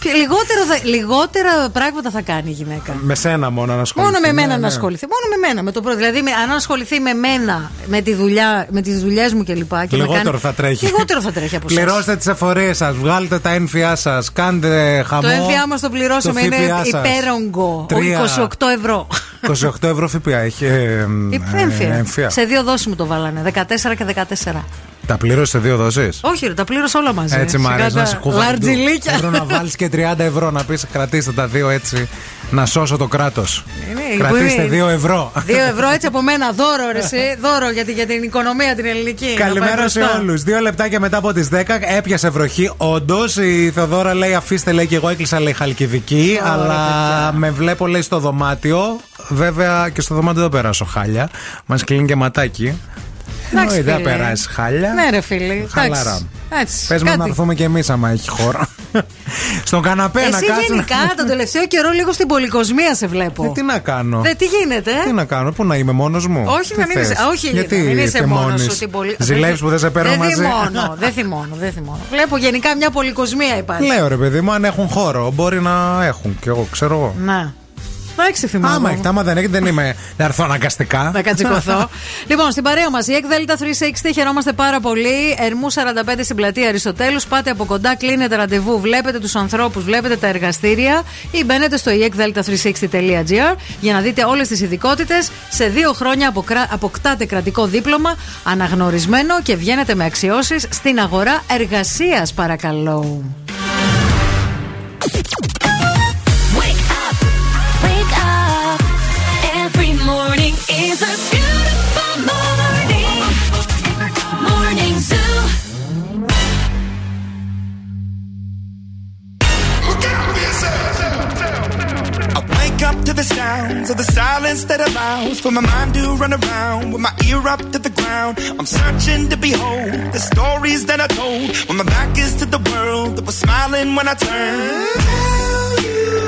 Τι μα- Ποιο- Λιγότερο θα- λιγότερα πράγματα θα κάνει η γυναίκα. με σένα μόνο να ασχοληθεί. Μόνο με μένα Ναι, να ναι. ασχοληθεί. Μόνο με μένα. Με το πρώτο. Δηλαδή, με, αν ασχοληθεί με μένα, με, τη δουλειά, με τις δουλειές μου κλπ. Και με Λιγότερο κάνει- θα τρέχει. Λιγότερο θα τρέχει από εσάς. Πληρώστε τις εφορίες σας, βγάλτε τα ένφια σας, κάντε χαμό. Το έμφυά μας το πληρώσαμε το είναι ΦΠΑ σας. υπέρογκο. Τρία. 28 ευρώ. 28 ευρώ ΦΠΑ έχει. ε, ε, Έμφυα. έμφυα. Σε δύο δόσεις μου το βάλανε. 14 και 14. Τα πλήρωσε σε δύο δόσεις; Όχι, ρε, τα πλήρωσα όλα μαζί. Έτσι μ' Σιγά αρέσει τα να σε κουβαλτού. Λαρτζιλίκια. Θέλω να βάλεις και 30 ευρώ να πεις κρατήστε τα δύο έτσι να σώσω το κράτος. Είναι, Κρατήστε μπορεί- 2 ευρώ. Δύο ευρώ έτσι από μένα, δώρο ρε, εσύ, δώρο για, τη- για την οικονομία την ελληνική. να πάει Καλημέρα σε μπροστά. όλους. Δύο λεπτάκια μετά από τις 10 έπιασε βροχή. Όντως η Θεοδόρα λέει αφήστε λέει και εγώ έκλεισα λέει χαλκιδική. Ωραία, αλλά παιδιά. με βλέπω λέει στο δωμάτιο. Βέβαια και στο δωμάτιο δεν περάσω χάλια. Μας κλείνει και ματάκι. Εντάξει, Εννοείται, δεν φίλε. περάσεις χάλια. Ναι, ρε φίλοι. Χαλαρά. εντάξει. Έτσι. Πες μας κάτι. να έρθουμε κι εμείς άμα έχει χώρο. Στον καναπέ να Εσύ κάτσουμε. γενικά τον τελευταίο καιρό λίγο στην πολυκοσμία σε βλέπω. Ε, τι να κάνω; Δε, τι γίνεται, ε; Τι να κάνω, πού να είμαι μόνος μου; Όχι, Τι να μην είσαι. θες; α, Όχι, Γιατί να μην είσαι μόνος θυμώνεις; σου. Την πολυ... Ζηλεύεις που δεν σε παίρνω δεν μαζί; Θυμώνω, δεν θυμώνω, δεν θυμώνω. Βλέπω γενικά μια πολυκοσμία υπάρχει. Λέω ρε παιδί μου, αν έχουν χώρο, μπορεί να έχουν. Κι εγώ ξέρω εγώ. Να. Εντάξει, θυμάμαι. Άμα έχετε, άμα δεν έχετε, δεν είμαι. Να έρθω αναγκαστικά. Να κατσικωθώ. λοιπόν, στην παρέα μας η ΕΚΔΕΛΤΑ 360 χαιρόμαστε πάρα πολύ. Ερμού 45 στην πλατεία Αριστοτέλους. Πάτε από κοντά, κλείνετε ραντεβού, βλέπετε τους ανθρώπους, βλέπετε τα εργαστήρια ή μπαίνετε στο ekdelta360.gr για να δείτε όλες τις ειδικότητες. Σε δύο χρόνια αποκρα- αποκτάτε κρατικό δίπλωμα αναγνωρισμένο και βγαίνετε με αξιώσεις στην αγορά εργασίας, παρακαλώ. Silence that allows for my mind to run around with my ear up to the ground. I'm searching to behold the stories that I told when my back is to the world that was smiling when I turned. Tell you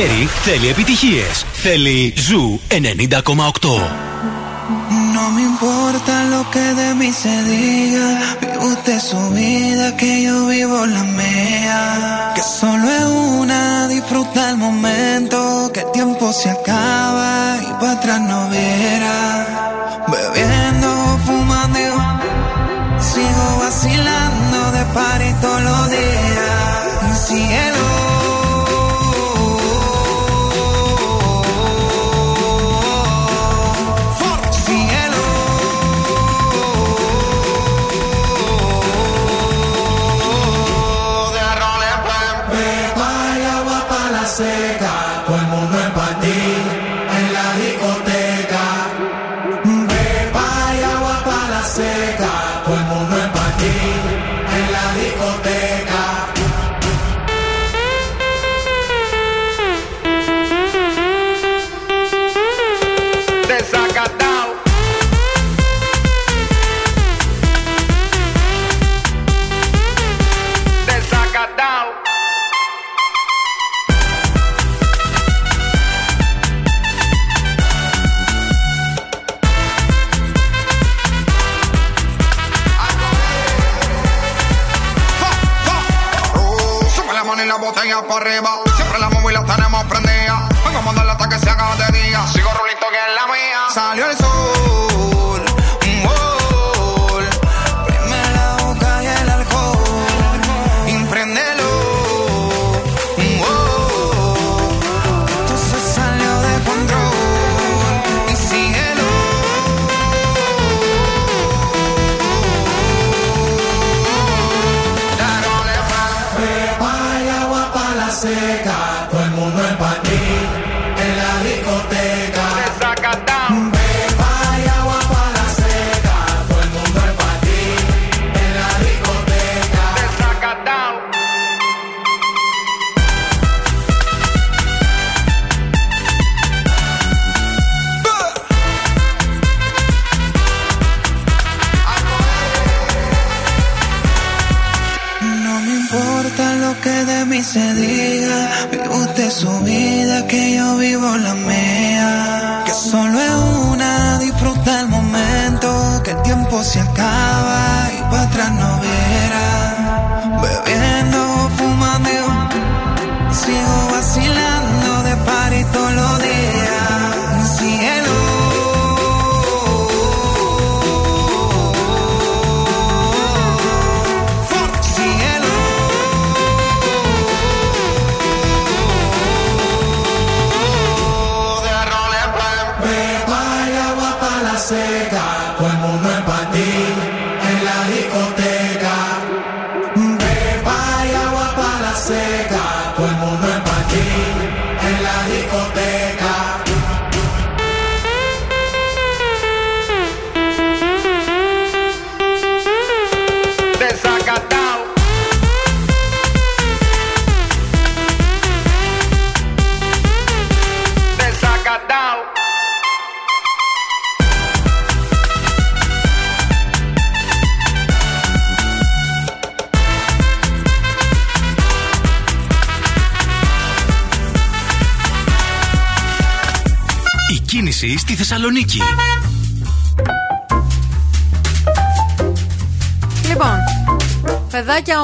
καλοκαίρι θέλει επιτυχίες. Θέλει Ζου 90,8. No me importa lo que de mí se diga. Vive usted su vida, que yo vivo la mía. Que solo es una, disfruta el momento. Que el tiempo se acaba y para atrás no viera. Bebiendo, fumando, sigo vacilando de party todos los días.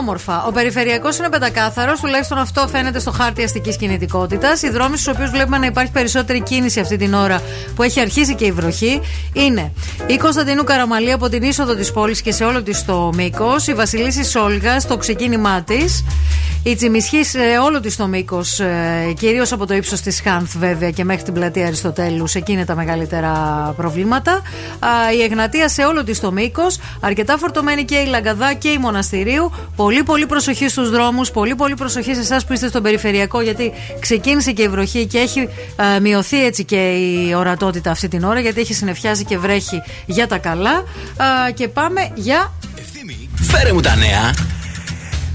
Όμορφα. Ο περιφερειακός είναι πεντακάθαρος, τουλάχιστον αυτό φαίνεται στο χάρτη αστικής κινητικότητας. Οι δρόμοι στους οποίους βλέπουμε να υπάρχει περισσότερη κίνηση αυτή την ώρα που έχει αρχίσει και η βροχή είναι η Κωνσταντινού Καραμαλή από την είσοδο της πόλης και σε όλο της το μήκος, η Βασιλίση Σόλγας στο ξεκίνημά της, η Τσιμισχή σε όλο της το μήκος, ε, κυρίως από το ύψος της Χάνθ βέβαια και μέχρι την πλατεία Αριστοτέλους, εκεί είναι τα μεγαλύτερα προβλήματα. Α, η Εγνατία σε όλο της το μήκος, αρκετά φορτωμένη και η Λαγκαδά και η Μοναστηρίου. Πολύ πολύ προσοχή στους δρόμους, πολύ πολύ προσοχή σε εσάς που είστε στον περιφερειακό, γιατί ξεκίνησε και η βροχή και έχει ε, μειωθεί έτσι και η ορατότητα αυτή την ώρα, γιατί έχει συνεφιάσει και βρέχει για τα καλά. Α, και πάμε για. Φέρε μου τα νέα.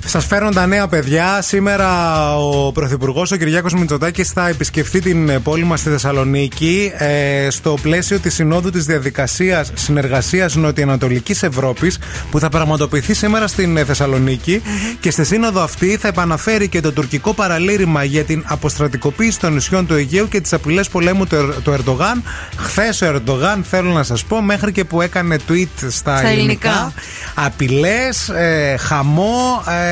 Σας φέρνω τα νέα παιδιά. Σήμερα ο Πρωθυπουργός, ο Κυριάκος Μητσοτάκης, θα επισκεφθεί την πόλη μας στη Θεσσαλονίκη ε, στο πλαίσιο της Συνόδου της Διαδικασίας Συνεργασίας Νοτιοανατολικής Ευρώπης που θα πραγματοποιηθεί σήμερα στην θεσσαλονικη Και στη σύνοδο αυτή θα επαναφέρει και το τουρκικό παραλήρημα για την αποστρατικοποίηση των νησιών του Αιγαίου και τις απειλές πολέμου του, Ερ- του Ερντογάν. Χθες ο Ερντογάν, θέλω να σας πω, μέχρι και που έκανε tweet στα, Στα ελληνικά, ελληνικά. απειλές, ε, χαμό, ε,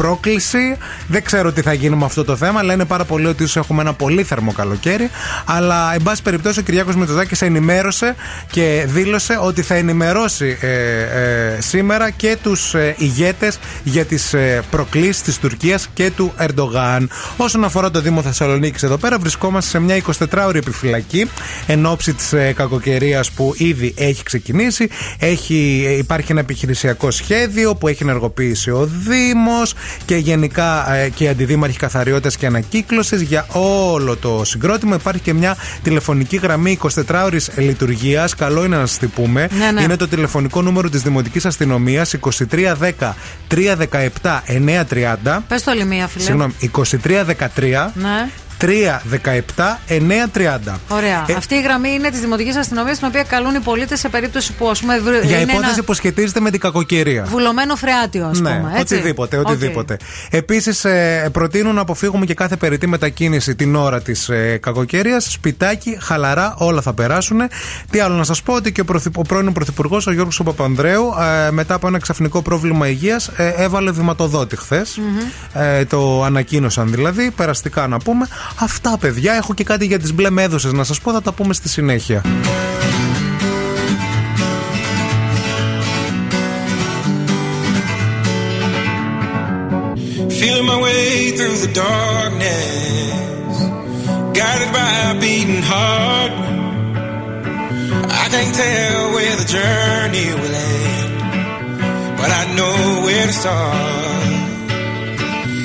πρόκληση. Δεν ξέρω τι θα γίνει με αυτό το θέμα. Λένε πάρα πολύ ότι ίσως έχουμε ένα πολύ θερμό καλοκαίρι. Αλλά, εν πάση περιπτώσει, ο Κυριάκος Μητσοτάκης ενημέρωσε και δήλωσε ότι θα ενημερώσει ε, ε, σήμερα και τους ε, ηγέτες για τις ε, προκλήσεις της Τουρκίας και του Ερντογάν. Όσον αφορά το Δήμο Θεσσαλονίκης, εδώ πέρα βρισκόμαστε σε μια 24ωρη επιφυλακή εν ώψη της ε, κακοκαιρίας που ήδη έχει ξεκινήσει. Έχει, ε, υπάρχει ένα επιχειρησιακό σχέδιο που έχει ενεργοποιήσει ο Δήμος και γενικά ε, και οι αντιδήμαρχοι καθαριότητας και ανακύκλωσης για όλο το συγκρότημα. Υπάρχει και μια τηλεφωνική γραμμή 24ωρη λειτουργίας. Καλό είναι να σας τη πούμε. Ναι, ναι. Είναι το τηλεφωνικό νούμερο της Δημοτικής Αστυνομίας 2310 317 930. Πες το άλλη μία, φίλε. Συγγνώμη, 2313 Ναι. 317 930. Ωραία. Ε, Αυτή η γραμμή είναι της Δημοτικής Αστυνομίας, την οποία καλούν οι πολίτες σε περίπτωση που ας πούμε, βρ- Για είναι υπόθεση ένα που σχετίζεται με την κακοκαιρία. βουλωμένο φρεάτιο, ας ναι, πούμε. Έτσι. οτιδήποτε, Οκ. οτιδήποτε. Επίσης, ε, προτείνουν να αποφύγουμε και κάθε περιττή μετακίνηση την ώρα της ε, κακοκαιρίας. Σπιτάκι, χαλαρά, όλα θα περάσουν. Τι άλλο να σας πω, ότι και ο, πρωθυ- ο πρώην Πρωθυπουργός, ο Γιώργος Παπανδρέου, ε, μετά από ένα ξαφνικό πρόβλημα υγείας, ε, έβαλε βηματοδότη χθες. Ε, το ανακοίνωσαν δηλαδή, περαστικά να πούμε. Αυτά, παιδιά. Έχω και κάτι για τι μπλε μέδουσε να σα πω, θα τα πούμε στη συνέχεια. Feeling my way through the darkness, guided by a beating heart. I can't tell where the journey will end, but I know where to start.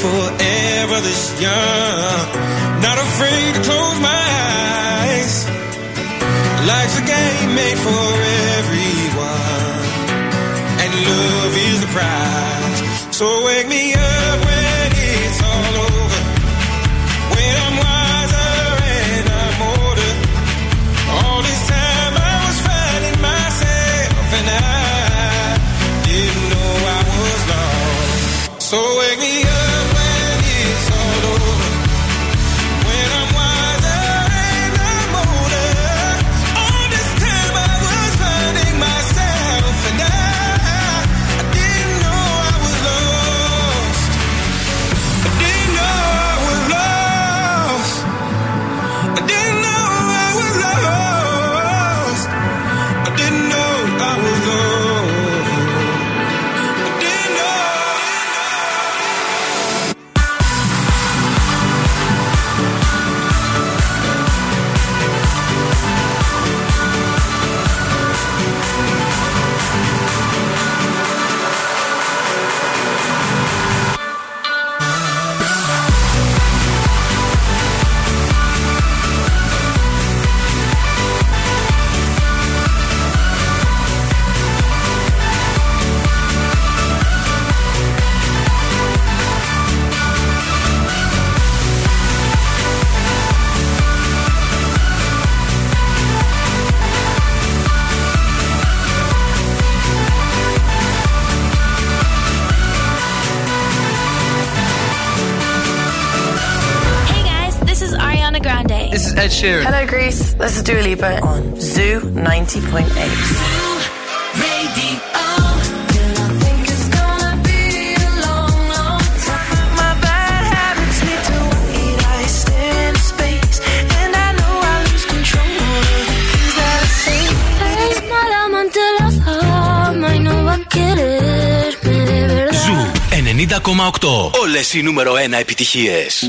forever this young, Dua Lipa on Zoo 90.8. Ζου 90,8. Όλες οι νούμερο 1 επιτυχίες.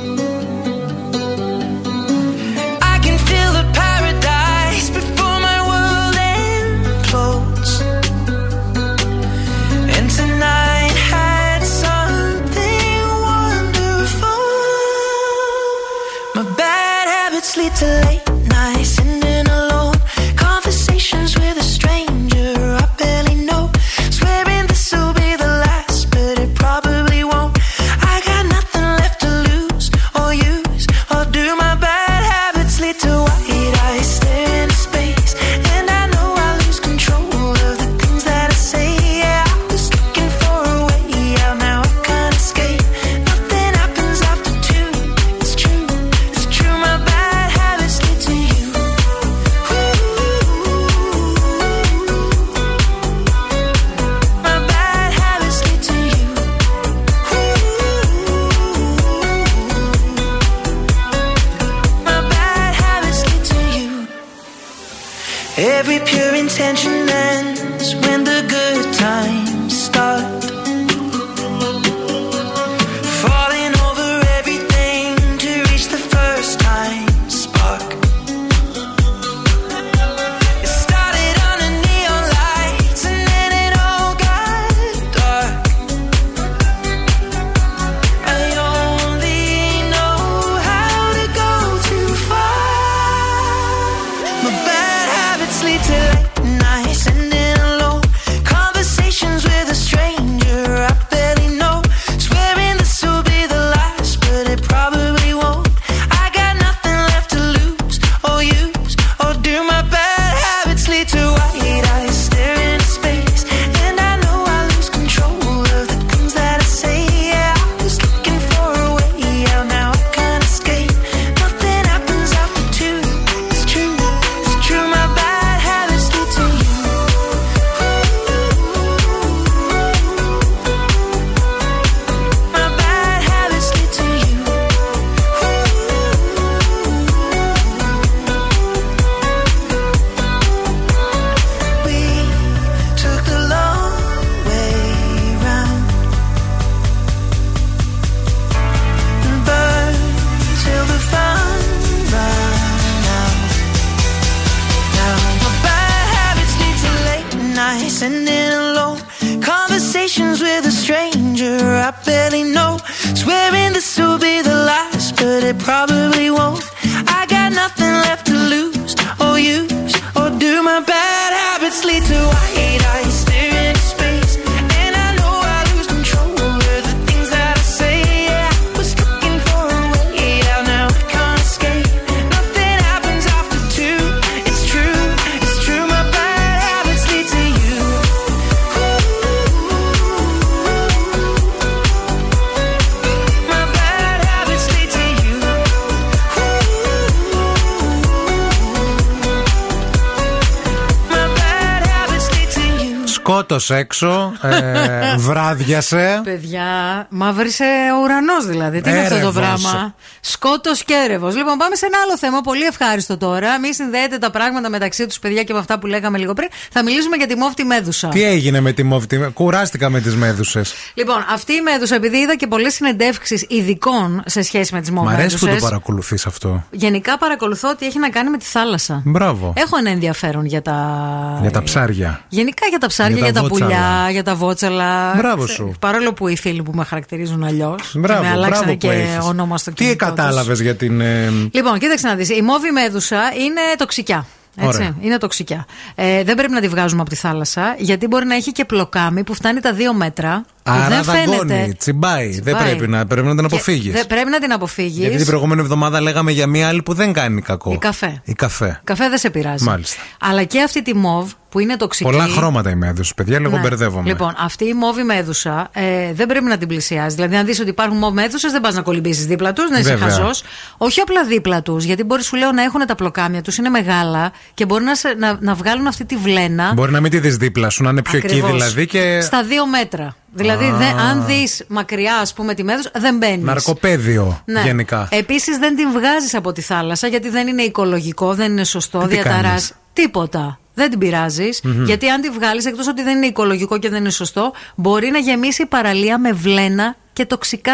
έξω. Ε, βράδιασε. Παιδιά, μαύρισε ο ουρανός δηλαδή. Τι είναι αυτό το πράγμα. Σκότος και έρευος. Λοιπόν, πάμε σε ένα άλλο θέμα. Πολύ ευχάριστο τώρα. Μη συνδέετε τα πράγματα μεταξύ τους, παιδιά, και με αυτά που λέγαμε λίγο πριν. Θα μιλήσουμε για τη μόφτη μέδουσα. Τι έγινε με τη μόφτη μέδουσα; Κουράστηκα με τις μέδουσες. Λοιπόν, αυτή η μέδουσα, επειδή είδα και πολλές συνεντεύξεις ειδικών σε σχέση με τις μόμες. Μ' αρέσει που το παρακολουθείς αυτό. Γενικά παρακολουθώ ότι έχει να κάνει με τη θάλασσα. Μπράβο. Έχω ένα ενδιαφέρον για τα. Για τα ψάρια. Γενικά για τα ψάρια, για, για τα, τα πουλιά, για τα βότσαλα. Μπράβο σου. Παρόλο που οι φίλοι που με χαρακτηρίζουν αλλιώς. Μπράβο, και με άλλαξαν και όνομα στο κινητό. Τι κατάλαβες για την. Ε... Λοιπόν, κοίταξε να δεις. Η μόβη μέδουσα είναι τοξικιά. Έτσι, είναι τοξικιά. Ε, δεν πρέπει να τη βγάζουμε από τη θάλασσα, γιατί μπορεί να έχει και πλοκάμι που φτάνει τα δύο μέτρα. Άρα δεν δαγκώνει, φαίνεται. τσιμπάει. Δεν Τσιμπάει. πρέπει να, πρέπει να την Και αποφύγεις. δεν- πρέπει να την αποφύγεις. Γιατί την προηγούμενη εβδομάδα λέγαμε για μία άλλη που δεν κάνει κακό. Η καφέ. Η καφέ. Καφέ δεν σε πειράζει. Μάλιστα. Αλλά και αυτή τη μοβ που είναι τοξική. Πολλά χρώματα η μέδουσα, παιδιά, λίγο Ναι. μπερδεύομαι. Λοιπόν, αυτή η μόβη μέδουσα ε, δεν πρέπει να την πλησιάζεις. Δηλαδή, αν δεις ότι υπάρχουν μόβ μέδουσε, δεν πας να κολυμπήσεις δίπλα τους, να είσαι Βέβαια. χαζός. Όχι απλά δίπλα τους, γιατί μπορεί σου λέω να έχουν τα πλοκάμια τους, είναι μεγάλα και μπορεί να, σε- να, να βγάλουν αυτή τη βλένα. Μπορεί να μην τη δεις δίπλα σου, να είναι πιο Ακριβώς. εκεί δηλαδή και. Στα δύο μέτρα. Δηλαδή, Α. δεν- αν δεις μακριά, ας πούμε, τη μέδουσα, δεν μπαίνεις. Ναρκοπαίδιο γενικά. Επίσης, δεν την βγάζεις από τη θάλασσα γιατί δεν είναι οικολογικό, δεν είναι σωστό, Τι διαταράς. κάνεις; Τίποτα. Δεν την πειράζεις. Μμμ. Γιατί αν τη βγάλεις, εκτός ότι δεν είναι οικολογικό και δεν είναι σωστό, μπορεί να γεμίσει η παραλία με βλένα και τοξικά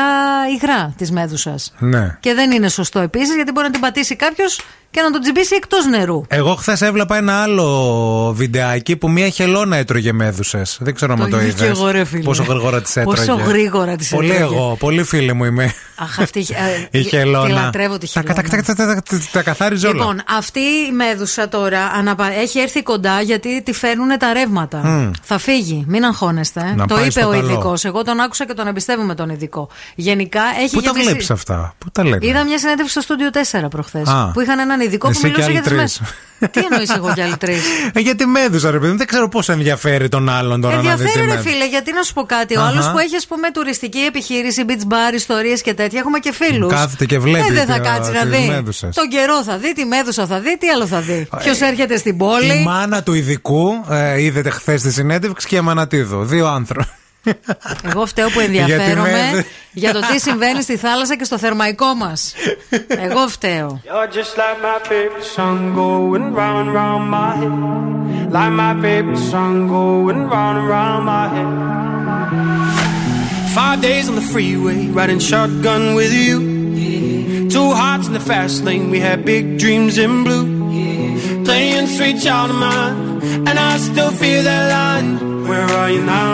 υγρά της μέδουσας. Ναι. Και δεν είναι σωστό επίσης γιατί μπορεί να την πατήσει κάποιος και να τον τσιμπήσει εκτός νερού. Εγώ χθες έβλεπα ένα άλλο βιντεάκι που μία χελώνα έτρωγε μέδουσε. Δεν ξέρω αν Το το είδα είδες. και εγώ, ρε φίλε. Πόσο γρήγορα τη έτρωγε. Πόσο γρήγορα τις Πολύ έτρωγε. εγώ, πολύ φίλη μου είμαι. Αχ, αυτή ε, Η χελώνα. Τη λατρεύω τη Τα, χελώνα. τα, τα, τα, τα, τα, τα καθάριζε όλα. Λοιπόν, αυτή η μέδουσα τώρα αναπα... έχει έρθει κοντά γιατί τη φέρνουν τα ρεύματα. Μμ. Θα φύγει, μην αγχώνεστε. Να το πάει είπε στο ο καλό. ειδικός. Εγώ τον άκουσα και τον εμπιστεύομαι τον ειδικό. Γενικά έχει Πού τα γεμίσει- βλέπεις αυτά, Πού τα λένε; Είδα μια συνέντευξη στο στούντιο 4 προχθές. Α. Που είχαν έναν ειδικό Εσύ που και μιλούσε άλλοι για τις τρεις. μέδουσε. Τι εννοείς εγώ κι άλλοι τρεις; Ε, γιατί μέδουσα, ρε παιδί μου, δεν ξέρω πώς ενδιαφέρει τον άλλον τώρα να δει Ενδιαφέρει, τη ρε μέδουσα. φίλε, γιατί να σου πω κάτι. Ο Αχα. άλλος που έχει, ας πούμε, τουριστική επιχείρηση, beach bar, ιστορίες και τέτοια, έχουμε και φίλους. Κάθεται και βλέπει Ε, δεν θα τα- κάτσει να τις δει. μέδουσες. Τον καιρό θα δει, τη μέδουσα θα δει, τι άλλο θα δει. Ποιος Ε, έρχεται στην Η πόλη. μάνα του ειδικού ε, είδατε χθες τη συνέντευξη και η Αμανατίδου. Δύο άνθρωποι. Εγώ φταίω που Γιατί ενδιαφέρομαι με- για το τι συμβαίνει στη θάλασσα και στο θερμαϊκό μα. Εγώ φταίω. You're just like my favorite song going round and round my head. Like my favorite song going round and round my head. Five days on the freeway, riding shotgun with you. Two hearts in the fast lane, we had big dreams in blue. Playing sweet child of mine, and I still feel that line. Where are you now?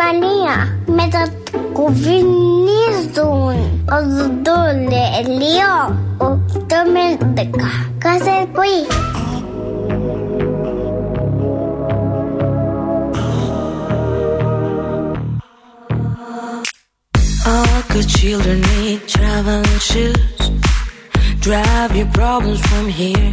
مانية ما تتكوفينيش دون الظل اليوم وبتعمل دقة كسر بوي All good children need traveling shoes. Drive your problems from here.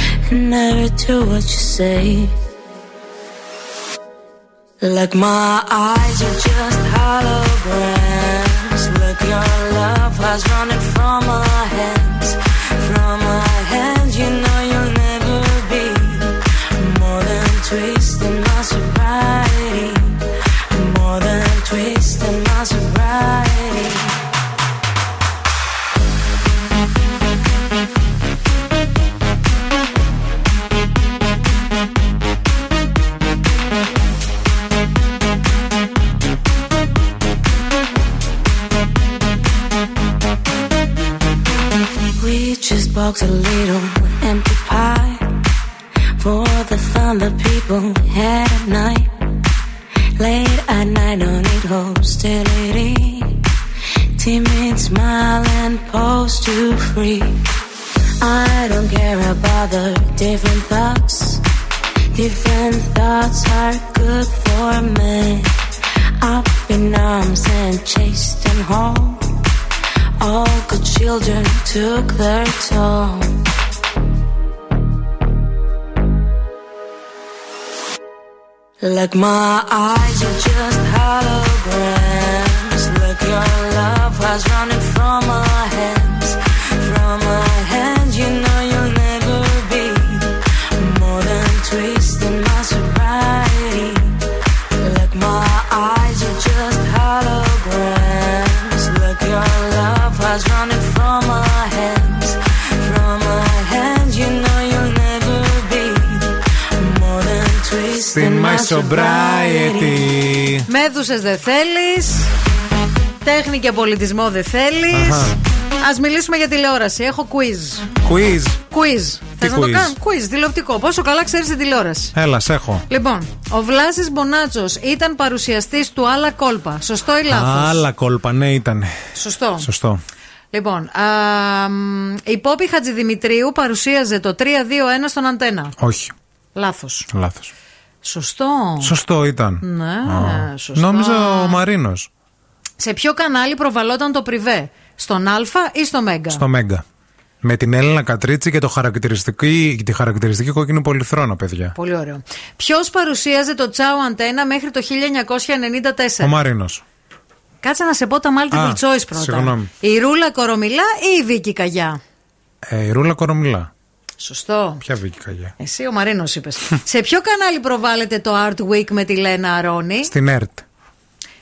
never do what you say. Like my eyes are just holograms. Look, your love was running from my hands, from my box a little empty pie for the fun that people had at night. Late at night, don't need hostility. Timid smile and pose too free. I don't care about the different thoughts. Different thoughts are good for me. Up in arms and chased and home. All good children took their toll. Like my eyes are just holograms. Look, your love was running from my hands. From my hands, you know Στην My Sobriety. Μέδουσες δεν θέλεις. Τέχνη και πολιτισμό δεν θέλεις. Αχα. Α μιλήσουμε για τηλεόραση. Έχω quiz. Quiz. Quiz. Θες να το quiz? κάνω. Quiz, τηλεοπτικό. Πόσο καλά ξέρεις την τηλεόραση. Έλα, σε έχω. Λοιπόν, ο Βλάσης Μπονάτσος ήταν παρουσιαστής του Άλλα Κόλπα. Σωστό ή λάθος; Άλλα κόλπα, ναι, ήταν. Σωστό. Σωστό. Λοιπόν, α, μ, η Πόπη Χατζηδημητρίου παρουσίαζε το 3-2-1 στον Αντένα. Όχι. Λάθος. Λάθος. Σωστό. Σωστό ήταν. Ναι, Α. σωστό. Νόμιζα ο Μαρίνος. Σε ποιο κανάλι προβαλόταν το πριβέ, στον Α ή στο Μέγκα; Στο Μέγκα. Με την Έλληνα Κατρίτσι και το χαρακτηριστική, τη χαρακτηριστική κόκκινη πολυθρόνα, παιδιά. Πολύ ωραίο. Ποιος παρουσίαζε το Τσάου Αντένα μέχρι το 1994. Ο Μαρίνος. Κάτσε να σε πω τα multiple Α, choice πρώτα. συγγνώμη. Η Ρούλα Κορομιλά ή η Βίκη Καγιά; Ε, η Ρούλα Κορομιλά. Σωστό. Ποια βγήκε καγιά. Εσύ ο Μαρίνος είπες. σε ποιο κανάλι προβάλλεται το Art Week με τη Λένα Αρώνη; Στην ΕΡΤ.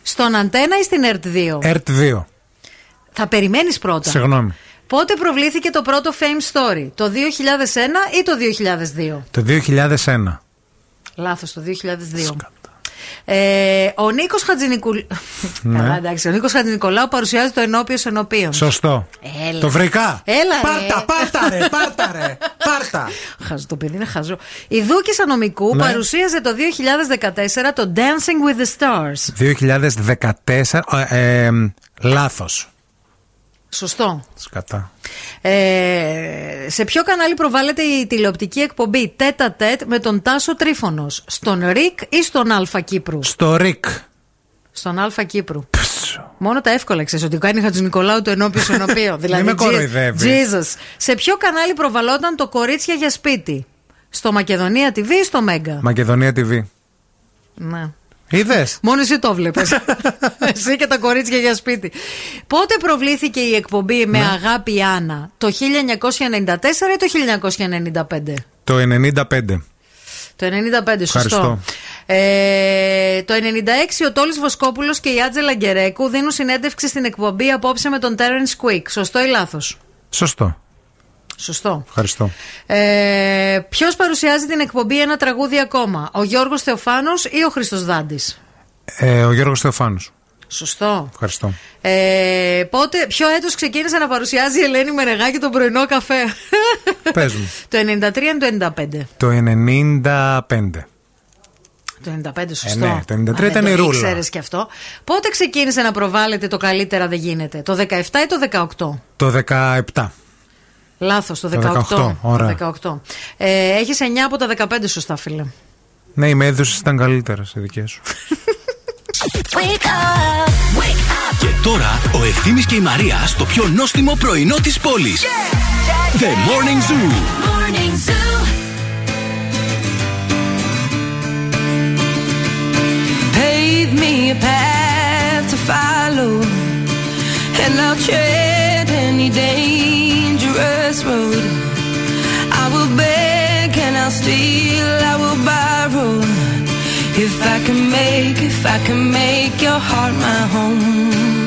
Στον Αντένα ή στην ΕΡΤ 2. ΕΡΤ 2. Θα περιμένεις πρώτα. Συγγνώμη. Πότε προβλήθηκε το πρώτο Fame Story, το 2001 ή το 2002. Το 2001. Λάθος, το 2002. Ε, ο Νίκος Χατζηνικουλ... Ναι. Καλά, εντάξει. Ο Νίκος Χατζηνικολάου παρουσιάζει το ενώπιο ενώπιον. Σωστό. Έλα. Το βρήκα. Έλα, ρε. Πάρτα, πάρτα, ρε, πάρτα, ρε. Πάρτα. Χαζό, το παιδί είναι χαζό. Η Δούκης Ανομικού Ναι. παρουσίαζε το 2014 το Dancing with the Stars. 2014. Ε, ε, λάθος. Σωστό. Σκατά. Ε, σε ποιο κανάλι προβάλλεται η τηλεοπτική εκπομπή Τέτα Τέτ με τον Τάσο Τρίφωνος, στον ΡΙΚ ή στον Αλφα Κύπρου; Στο ΡΙΚ. Στον Αλφα Κύπρου. Μόνο τα εύκολα ξέρεις ότι κάνει Χατζη Νικολάου το ενώπιο ενωπίο. δηλαδή, με Τζι- κοροϊδεύεις. Jesus. Σε ποιο κανάλι προβαλόταν το Κορίτσια για σπίτι, Στο Μακεδονία TV ή στο Μέγκα. Μακεδονία TV. Ναι. Είδες; Μόνο εσύ το βλέπει. εσύ και τα κορίτσια για σπίτι. Πότε προβλήθηκε η εκπομπή με Ναι. αγάπη Άννα, το 1994 ή το 1995. Το 95. Το 95, σωστό. Ευχαριστώ. Ε, το 96 ο Τόλης Βοσκόπουλος και η Άτζελα Γκερέκου δίνουν συνέντευξη στην εκπομπή απόψε με τον Terence Quick. Σωστό ή λάθος; Σωστό. Σωστό. Ευχαριστώ. Ε, Ποιος παρουσιάζει την εκπομπή ένα τραγούδι ακόμα, ο Γιώργος Θεοφάνος ή ο Χρήστος Δάντης; Ε, ο Γιώργος Θεοφάνους. Σωστό. Ευχαριστώ. Ε, πότε, ποιο έτος ξεκίνησε να παρουσιάζει η Ελένη Μενεγάκη τον πρωινό καφέ; Πες μου. το 93 ή το 95. Το 95. Το 95, σωστό. ναι, το 93 Α, ήταν δεν η το ρούλα. ήξερες κι αυτό. Πότε ξεκίνησε να προβάλλεται το καλύτερα δεν γίνεται, το 17 ή το 18. Το 17. Λάθος, το Το 18. 18, ωραία. Το 18. Ε, έχεις 9 από τα 15 σωστά, φίλε. Ναι, οι μέδουσε ήταν καλύτερα σε δικές σου. Wake up, wake up Και τώρα ο Ευθύμης και η Μαρία στο πιο νόστιμο πρωινό της πόλης. The Morning Zoo. Morning Zoo. Pave me a path to follow, and I'll tread any dangerous road. I will beg and I'll steal, I will borrow. If I can make, if I can make your heart my home.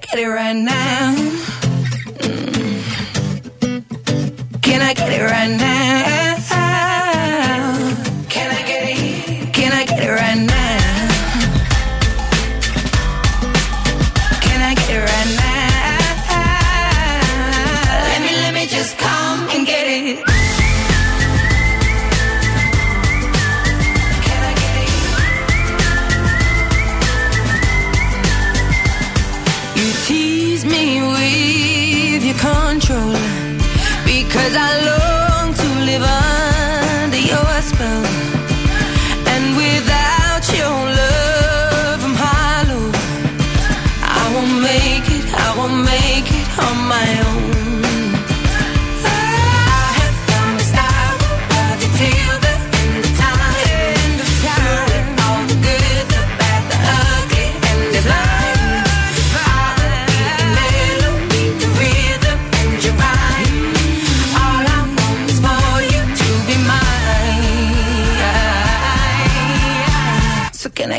I get it right now? Mm. Can I get it right now? Can I get it? Can I get it right now? controller because I love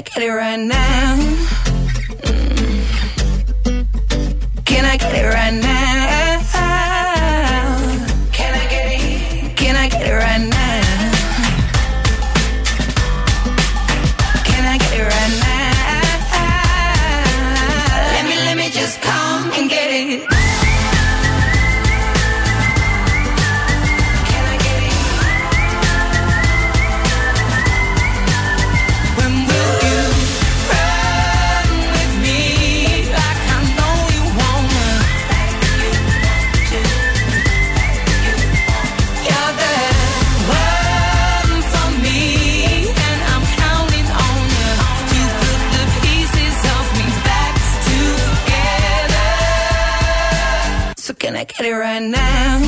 I get it right now? I get it right now?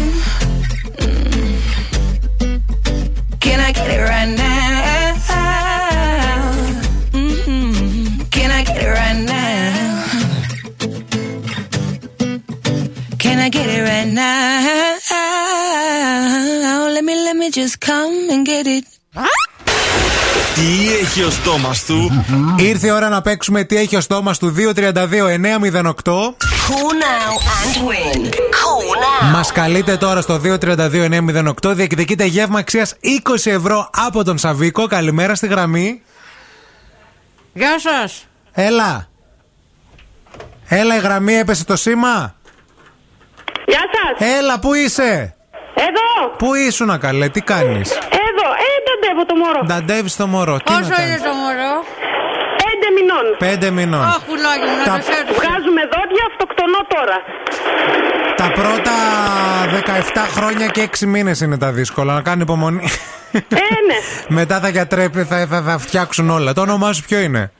Mm. Can I get it right now? Mhm. Can I get it right now? Can I get it right now? Let me, let me just come and get it. Τι έχει ο στόμα του. Ήρθε η ώρα να παίξουμε τι έχει ο στόμα του 232-908. Call now and win. Call now. Μας καλείτε τώρα στο 232-908. Διεκδικείτε γεύμα αξίας 20 ευρώ από τον Σαβίκο. Καλημέρα στη γραμμή. Γεια σας. Έλα. Έλα, η γραμμή έπεσε το σήμα. Γεια σας. Έλα, πού είσαι; Εδώ. Πού ήσουν, καλέ, τι κάνεις; Εδώ. Ε, ταντεύω το μωρό. Νταντεύει το μωρό. Τι να Πόσο κάνεις; είναι το μωρό; Πέντε μηνών. Πέντε μηνών. Αχ, πουλάκι μου, να Τα- το φέρεις. Βγάζουμε δόντια, αυτοκτονώ τώρα. Τα πρώτα 17 χρόνια και 6 μήνες είναι τα δύσκολα. Να κάνει υπομονή. Ε, ναι. Μετά θα γιατρέπει, θα, θα, θα φτιάξουν όλα. Το όνομά σου ποιο είναι;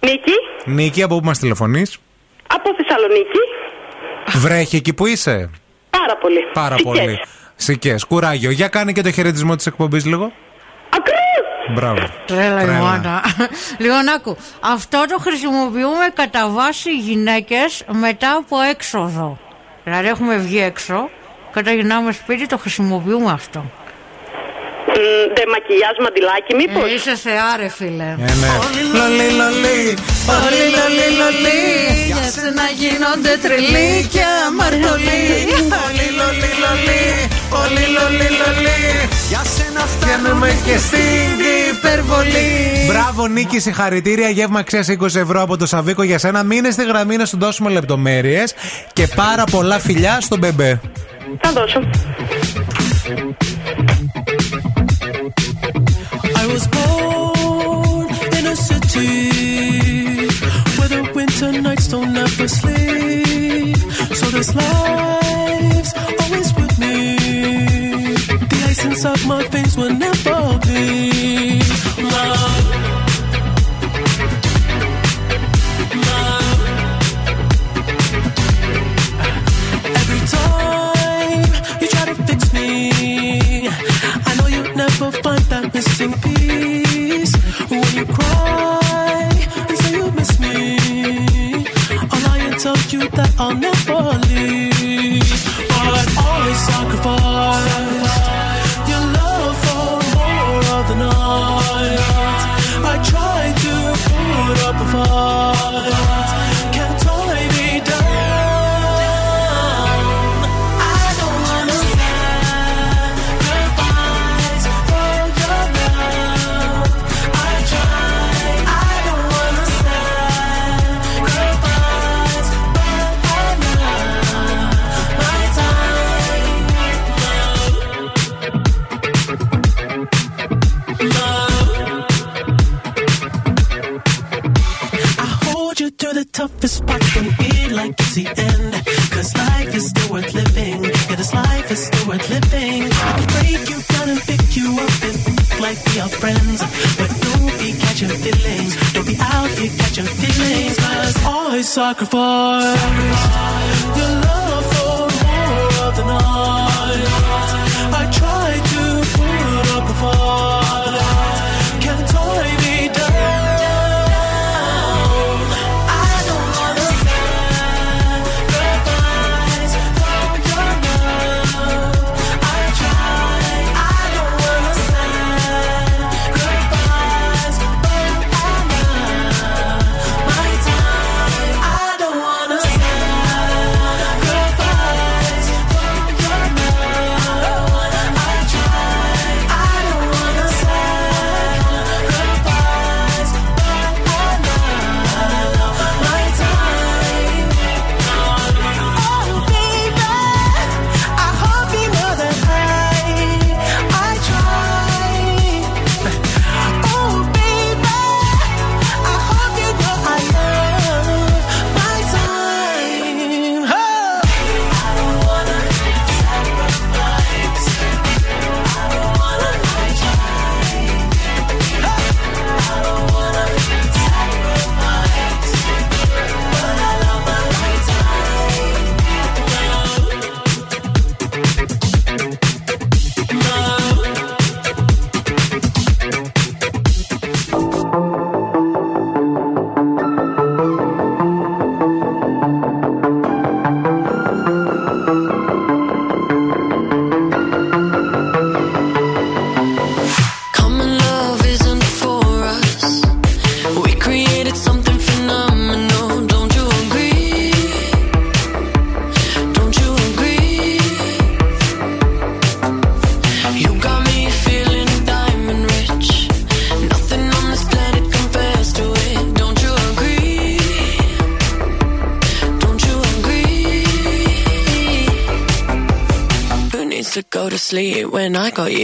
Νίκη, Νίκη, από πού μας τηλεφωνείς; από Θεσσαλονίκη. Βρέχει εκεί που είσαι; Πάρα πολύ. Πάρα Σικές. πολύ. Σικές. Κουράγιο. Για κάνε και το χαιρετισμό της εκπομπής λίγο. Ακρούς. Μπράβο. Τρέλα η Τρέλα. μάνα. Λοιπόν, άκου. Αυτό το χρησιμοποιούμε κατά βάση γυναίκες μετά από έξοδο. Δηλαδή έχουμε βγει έξω και όταν γυρνάμε σπίτι το χρησιμοποιούμε αυτό. Ντε μακιγιάζ μαντιλάκι, μήπως; Ε, είσαι θεά, ρε φίλε. Ε, ναι. Λολί, λολί. Όλοι λολί λολί Για σένα γίνονται τρελοί και αμαρτωλοί Όλοι λολί λολί Όλοι λολί λολί Για σένα φτάνουμε και στην υπερβολή Μπράβο Νίκη, συγχαρητήρια. Γεύμα αξία 20 ευρώ από το Σαβίκο για σένα. Μείνε στη γραμμή να σου δώσουμε λεπτομέρειες και πάρα πολλά φιλιά στον μπεμπέ. Θα δώσω. I was born in a city where the winter nights don't ever sleep. So this life's Ice inside my face will never be Love. Love. Every time you try to fix me, I know you'll never find that missing piece. When you cry and say you miss me, I'll lie and tell you that I'll never leave. But always sacrifice to the toughest spot when feel like it's the end. Cause life is still worth living. Yeah, this life is still worth living. I can break you down and pick you up and think like we are friends. But don't be catching feelings. Don't be out here catching feelings. Cause always sacrifice your love for more of the night.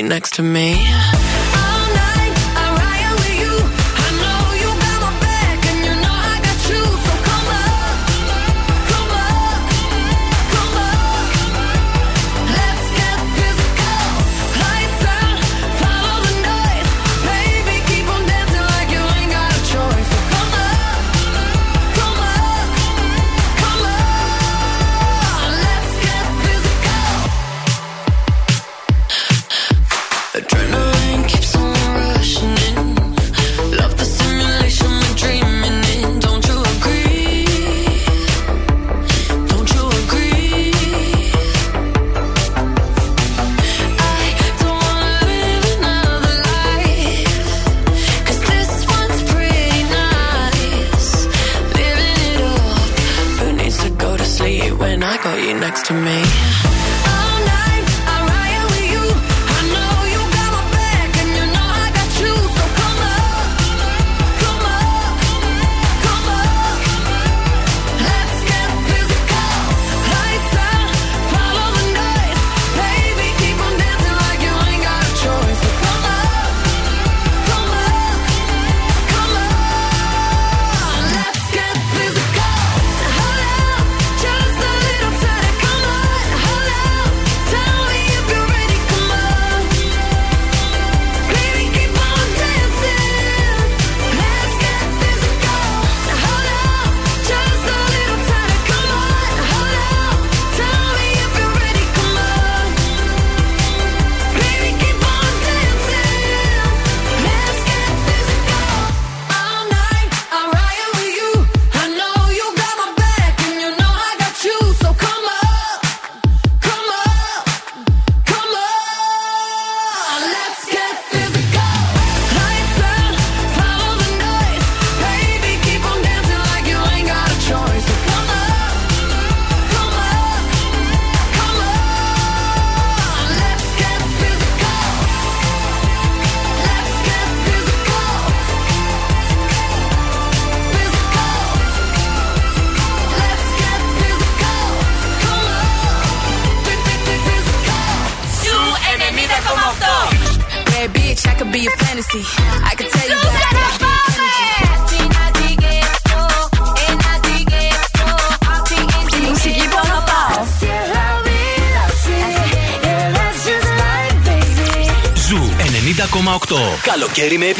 Next to me? Καλοκαίρι με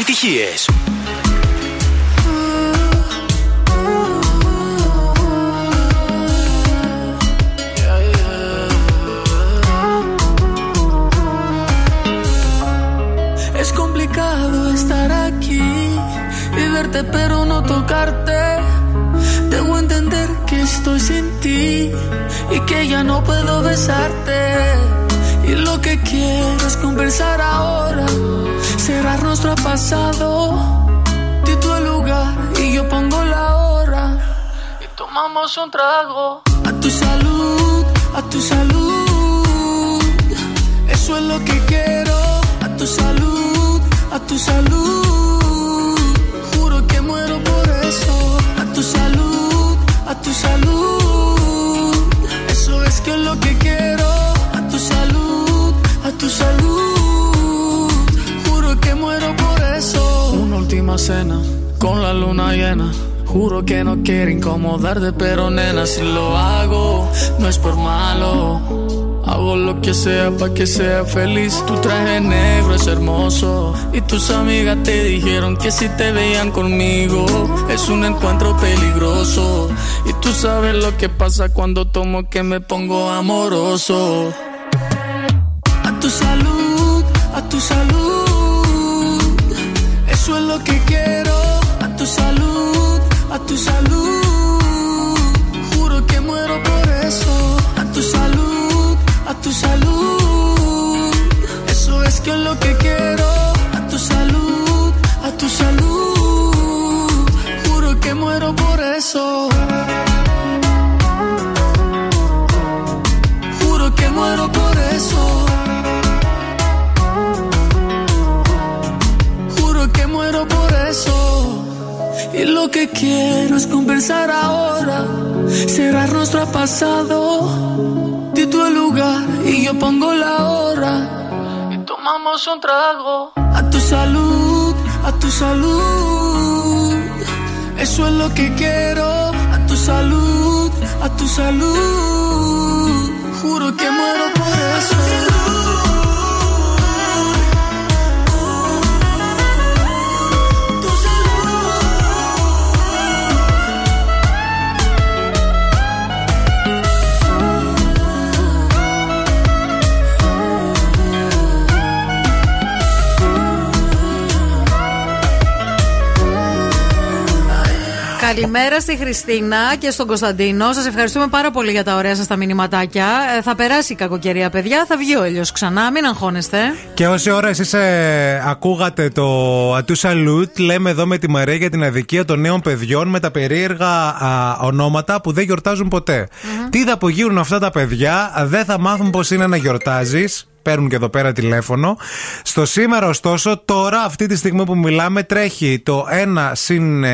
Con la luna llena. Juro que no quiero incomodarte, pero nena, si lo hago, no es por malo. Hago lo que sea para que sea feliz. Tu traje negro es hermoso. Y tus amigas te dijeron que si te veían conmigo es un encuentro peligroso. Y tú sabes lo que pasa cuando tomo que me pongo amoroso. A tu salud, a tu salud. Eso es lo que quiero. A tu salud, a tu salud. Juro que muero por eso. A tu salud, a tu salud. Eso es que es lo que quiero. A tu salud, a tu salud. Juro que muero por eso. Juro que muero por eso. Muero por eso. Y lo que quiero es conversar ahora, cerrar nuestro pasado. Tú el lugar y yo pongo la hora. Y tomamos un trago. A tu salud, a tu salud. Eso es lo que quiero. A tu salud, a tu salud. Juro que muero por eso. Καλημέρα στη Χριστίνα και στον Κωνσταντίνο. Σας ευχαριστούμε πάρα πολύ για τα ωραία σας τα μηνυματάκια. Ε, θα περάσει η κακοκαιρία, παιδιά. Θα βγει ο ήλιος ξανά. Μην αγχώνεστε. Και όση ώρα εσείς ε, ακούγατε το Ατού Σαλούτ, λέμε εδώ με τη Μαρία για την αδικία των νέων παιδιών με τα περίεργα ονόματα που δεν γιορτάζουν ποτέ. Mm-hmm. Τι θα απογείρουν αυτά τα παιδιά, δεν θα μάθουν πώς είναι να γιορτάζεις. Παίρνουν και εδώ πέρα τηλέφωνο. Στο σήμερα, ωστόσο, τώρα, αυτή τη στιγμή που μιλάμε, τρέχει το 1 συν 1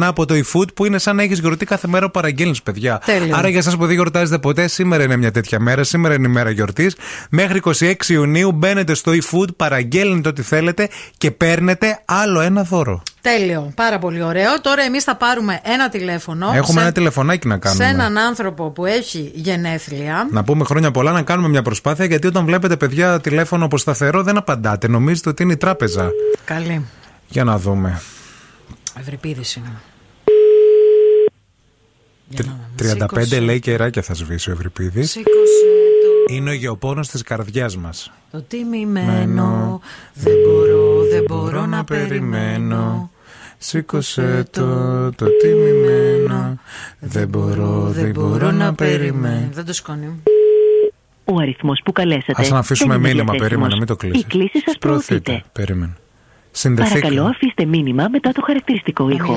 από το eFood που είναι σαν να έχεις γιορτή κάθε μέρα που παραγγέλνει, παιδιά. Τέλειο. Άρα για εσάς που δεν γιορτάζετε ποτέ, σήμερα είναι μια τέτοια μέρα. Σήμερα είναι η μέρα γιορτής. Μέχρι 26 Ιουνίου μπαίνετε στο eFood, παραγγέλνετε ό,τι θέλετε και παίρνετε άλλο ένα δώρο. Τέλειο. Πάρα πολύ ωραίο. Τώρα εμείς θα πάρουμε ένα τηλέφωνο. Έχουμε σε, ένα τηλεφωνάκι να κάνουμε. σε έναν άνθρωπο που έχει γενέθλια. Να πούμε χρόνια πολλά, να κάνουμε μια προσπάθεια γιατί όταν βλέπετε παιδιά τηλέφωνο από σταθερό δεν απαντάτε. Νομίζετε ότι είναι η τράπεζα. Καλή. Για να δούμε. Ευρυπίδης είναι. 35 λέει κεράκια θα σβήσει ο Ευρυπίδης. Σήκωσε το. Είναι ο γεωπόνος της καρδιάς μας. Το τιμημένο. Δεν μπορώ, δεν μπορώ να περιμένω. Σήκωσε το, το τιμημένο. Δεν μπορώ, δεν μπορώ να περιμένω. Δεν το σκόνει. Ο αριθμός που καλέσατε. Α να αφήσουμε δεν είναι μήνυμα, διαθέσιμος. περίμενα, μην το κλείσει. Η κλήση σα προωθείται. Περίμενε. Συνδεθήκαμε. Παρακαλώ, αφήστε μήνυμα μετά το χαρακτηριστικό ήχο.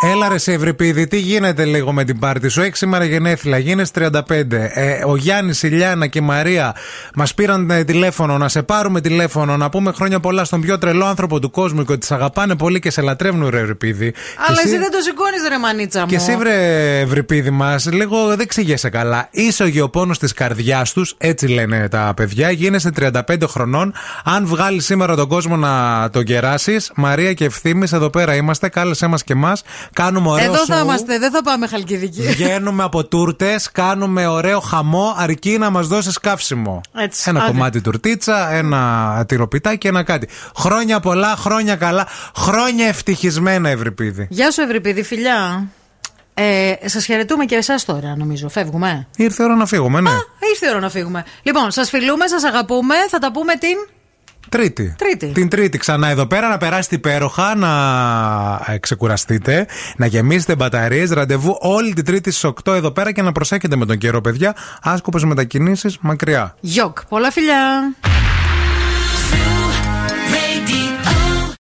Έλα ρε σε Ευρυπίδη, τι γίνεται λίγο με την πάρτι σου; Έξι σήμερα γενέθλια, γίνες 35. Ε, ο Γιάννης, η Λιάννα και η Μαρία μας πήραν ε, τηλέφωνο να σε πάρουμε τηλέφωνο, να πούμε χρόνια πολλά στον πιο τρελό άνθρωπο του κόσμου και ότι σε αγαπάνε πολύ και σε λατρεύουν, ρε Ευρυπίδη. Αλλά Και εσύ δεν το σηκώνεις, ρε μανίτσα μου. και εσύ, βρε Ευρυπίδη μας, λίγο δεν ξηγέσαι καλά. Είσαι ο γεωπόνος της καρδιάς τους, έτσι λένε τα παιδιά. Γίνεσαι 35 χρονών. Αν βγάλεις σήμερα τον κόσμο να τον κεράσεις, Μαρία και ευθύνη, εδώ πέρα είμαστε. Κάλεσέ μας και εμάς. Κάνουμε ωραίο Εδώ θα σοου. είμαστε, δεν θα πάμε χαλκιδική. Βγαίνουμε από τούρτες, κάνουμε ωραίο χαμό, αρκεί να μας δώσεις καύσιμο. Έτσι, Ένα άντε. κομμάτι τουρτίτσα, ένα τυροπιτάκι, ένα κάτι. Χρόνια πολλά, χρόνια καλά, χρόνια ευτυχισμένα, Ευρυπίδη. Γεια σου, Ευρυπίδη, φιλιά. Ε, Σας χαιρετούμε και εσάς τώρα, νομίζω. Φεύγουμε. Ήρθε η ώρα να φύγουμε, ναι. Ήρθε η ώρα να φύγουμε. Λοιπόν, σας φιλούμε, σας αγαπούμε. Θα τα πούμε την. Τρίτη. Τρίτη. Την Τρίτη ξανά εδώ πέρα να περάσετε υπέροχα, να ε, ξεκουραστείτε, να γεμίσετε μπαταρίες. Ραντεβού όλη την Τρίτη στις 8 εδώ πέρα και να προσέχετε με τον καιρό, παιδιά. Άσκοπες μετακινήσεις μακριά. Γιοκ. Πολλά φιλιά.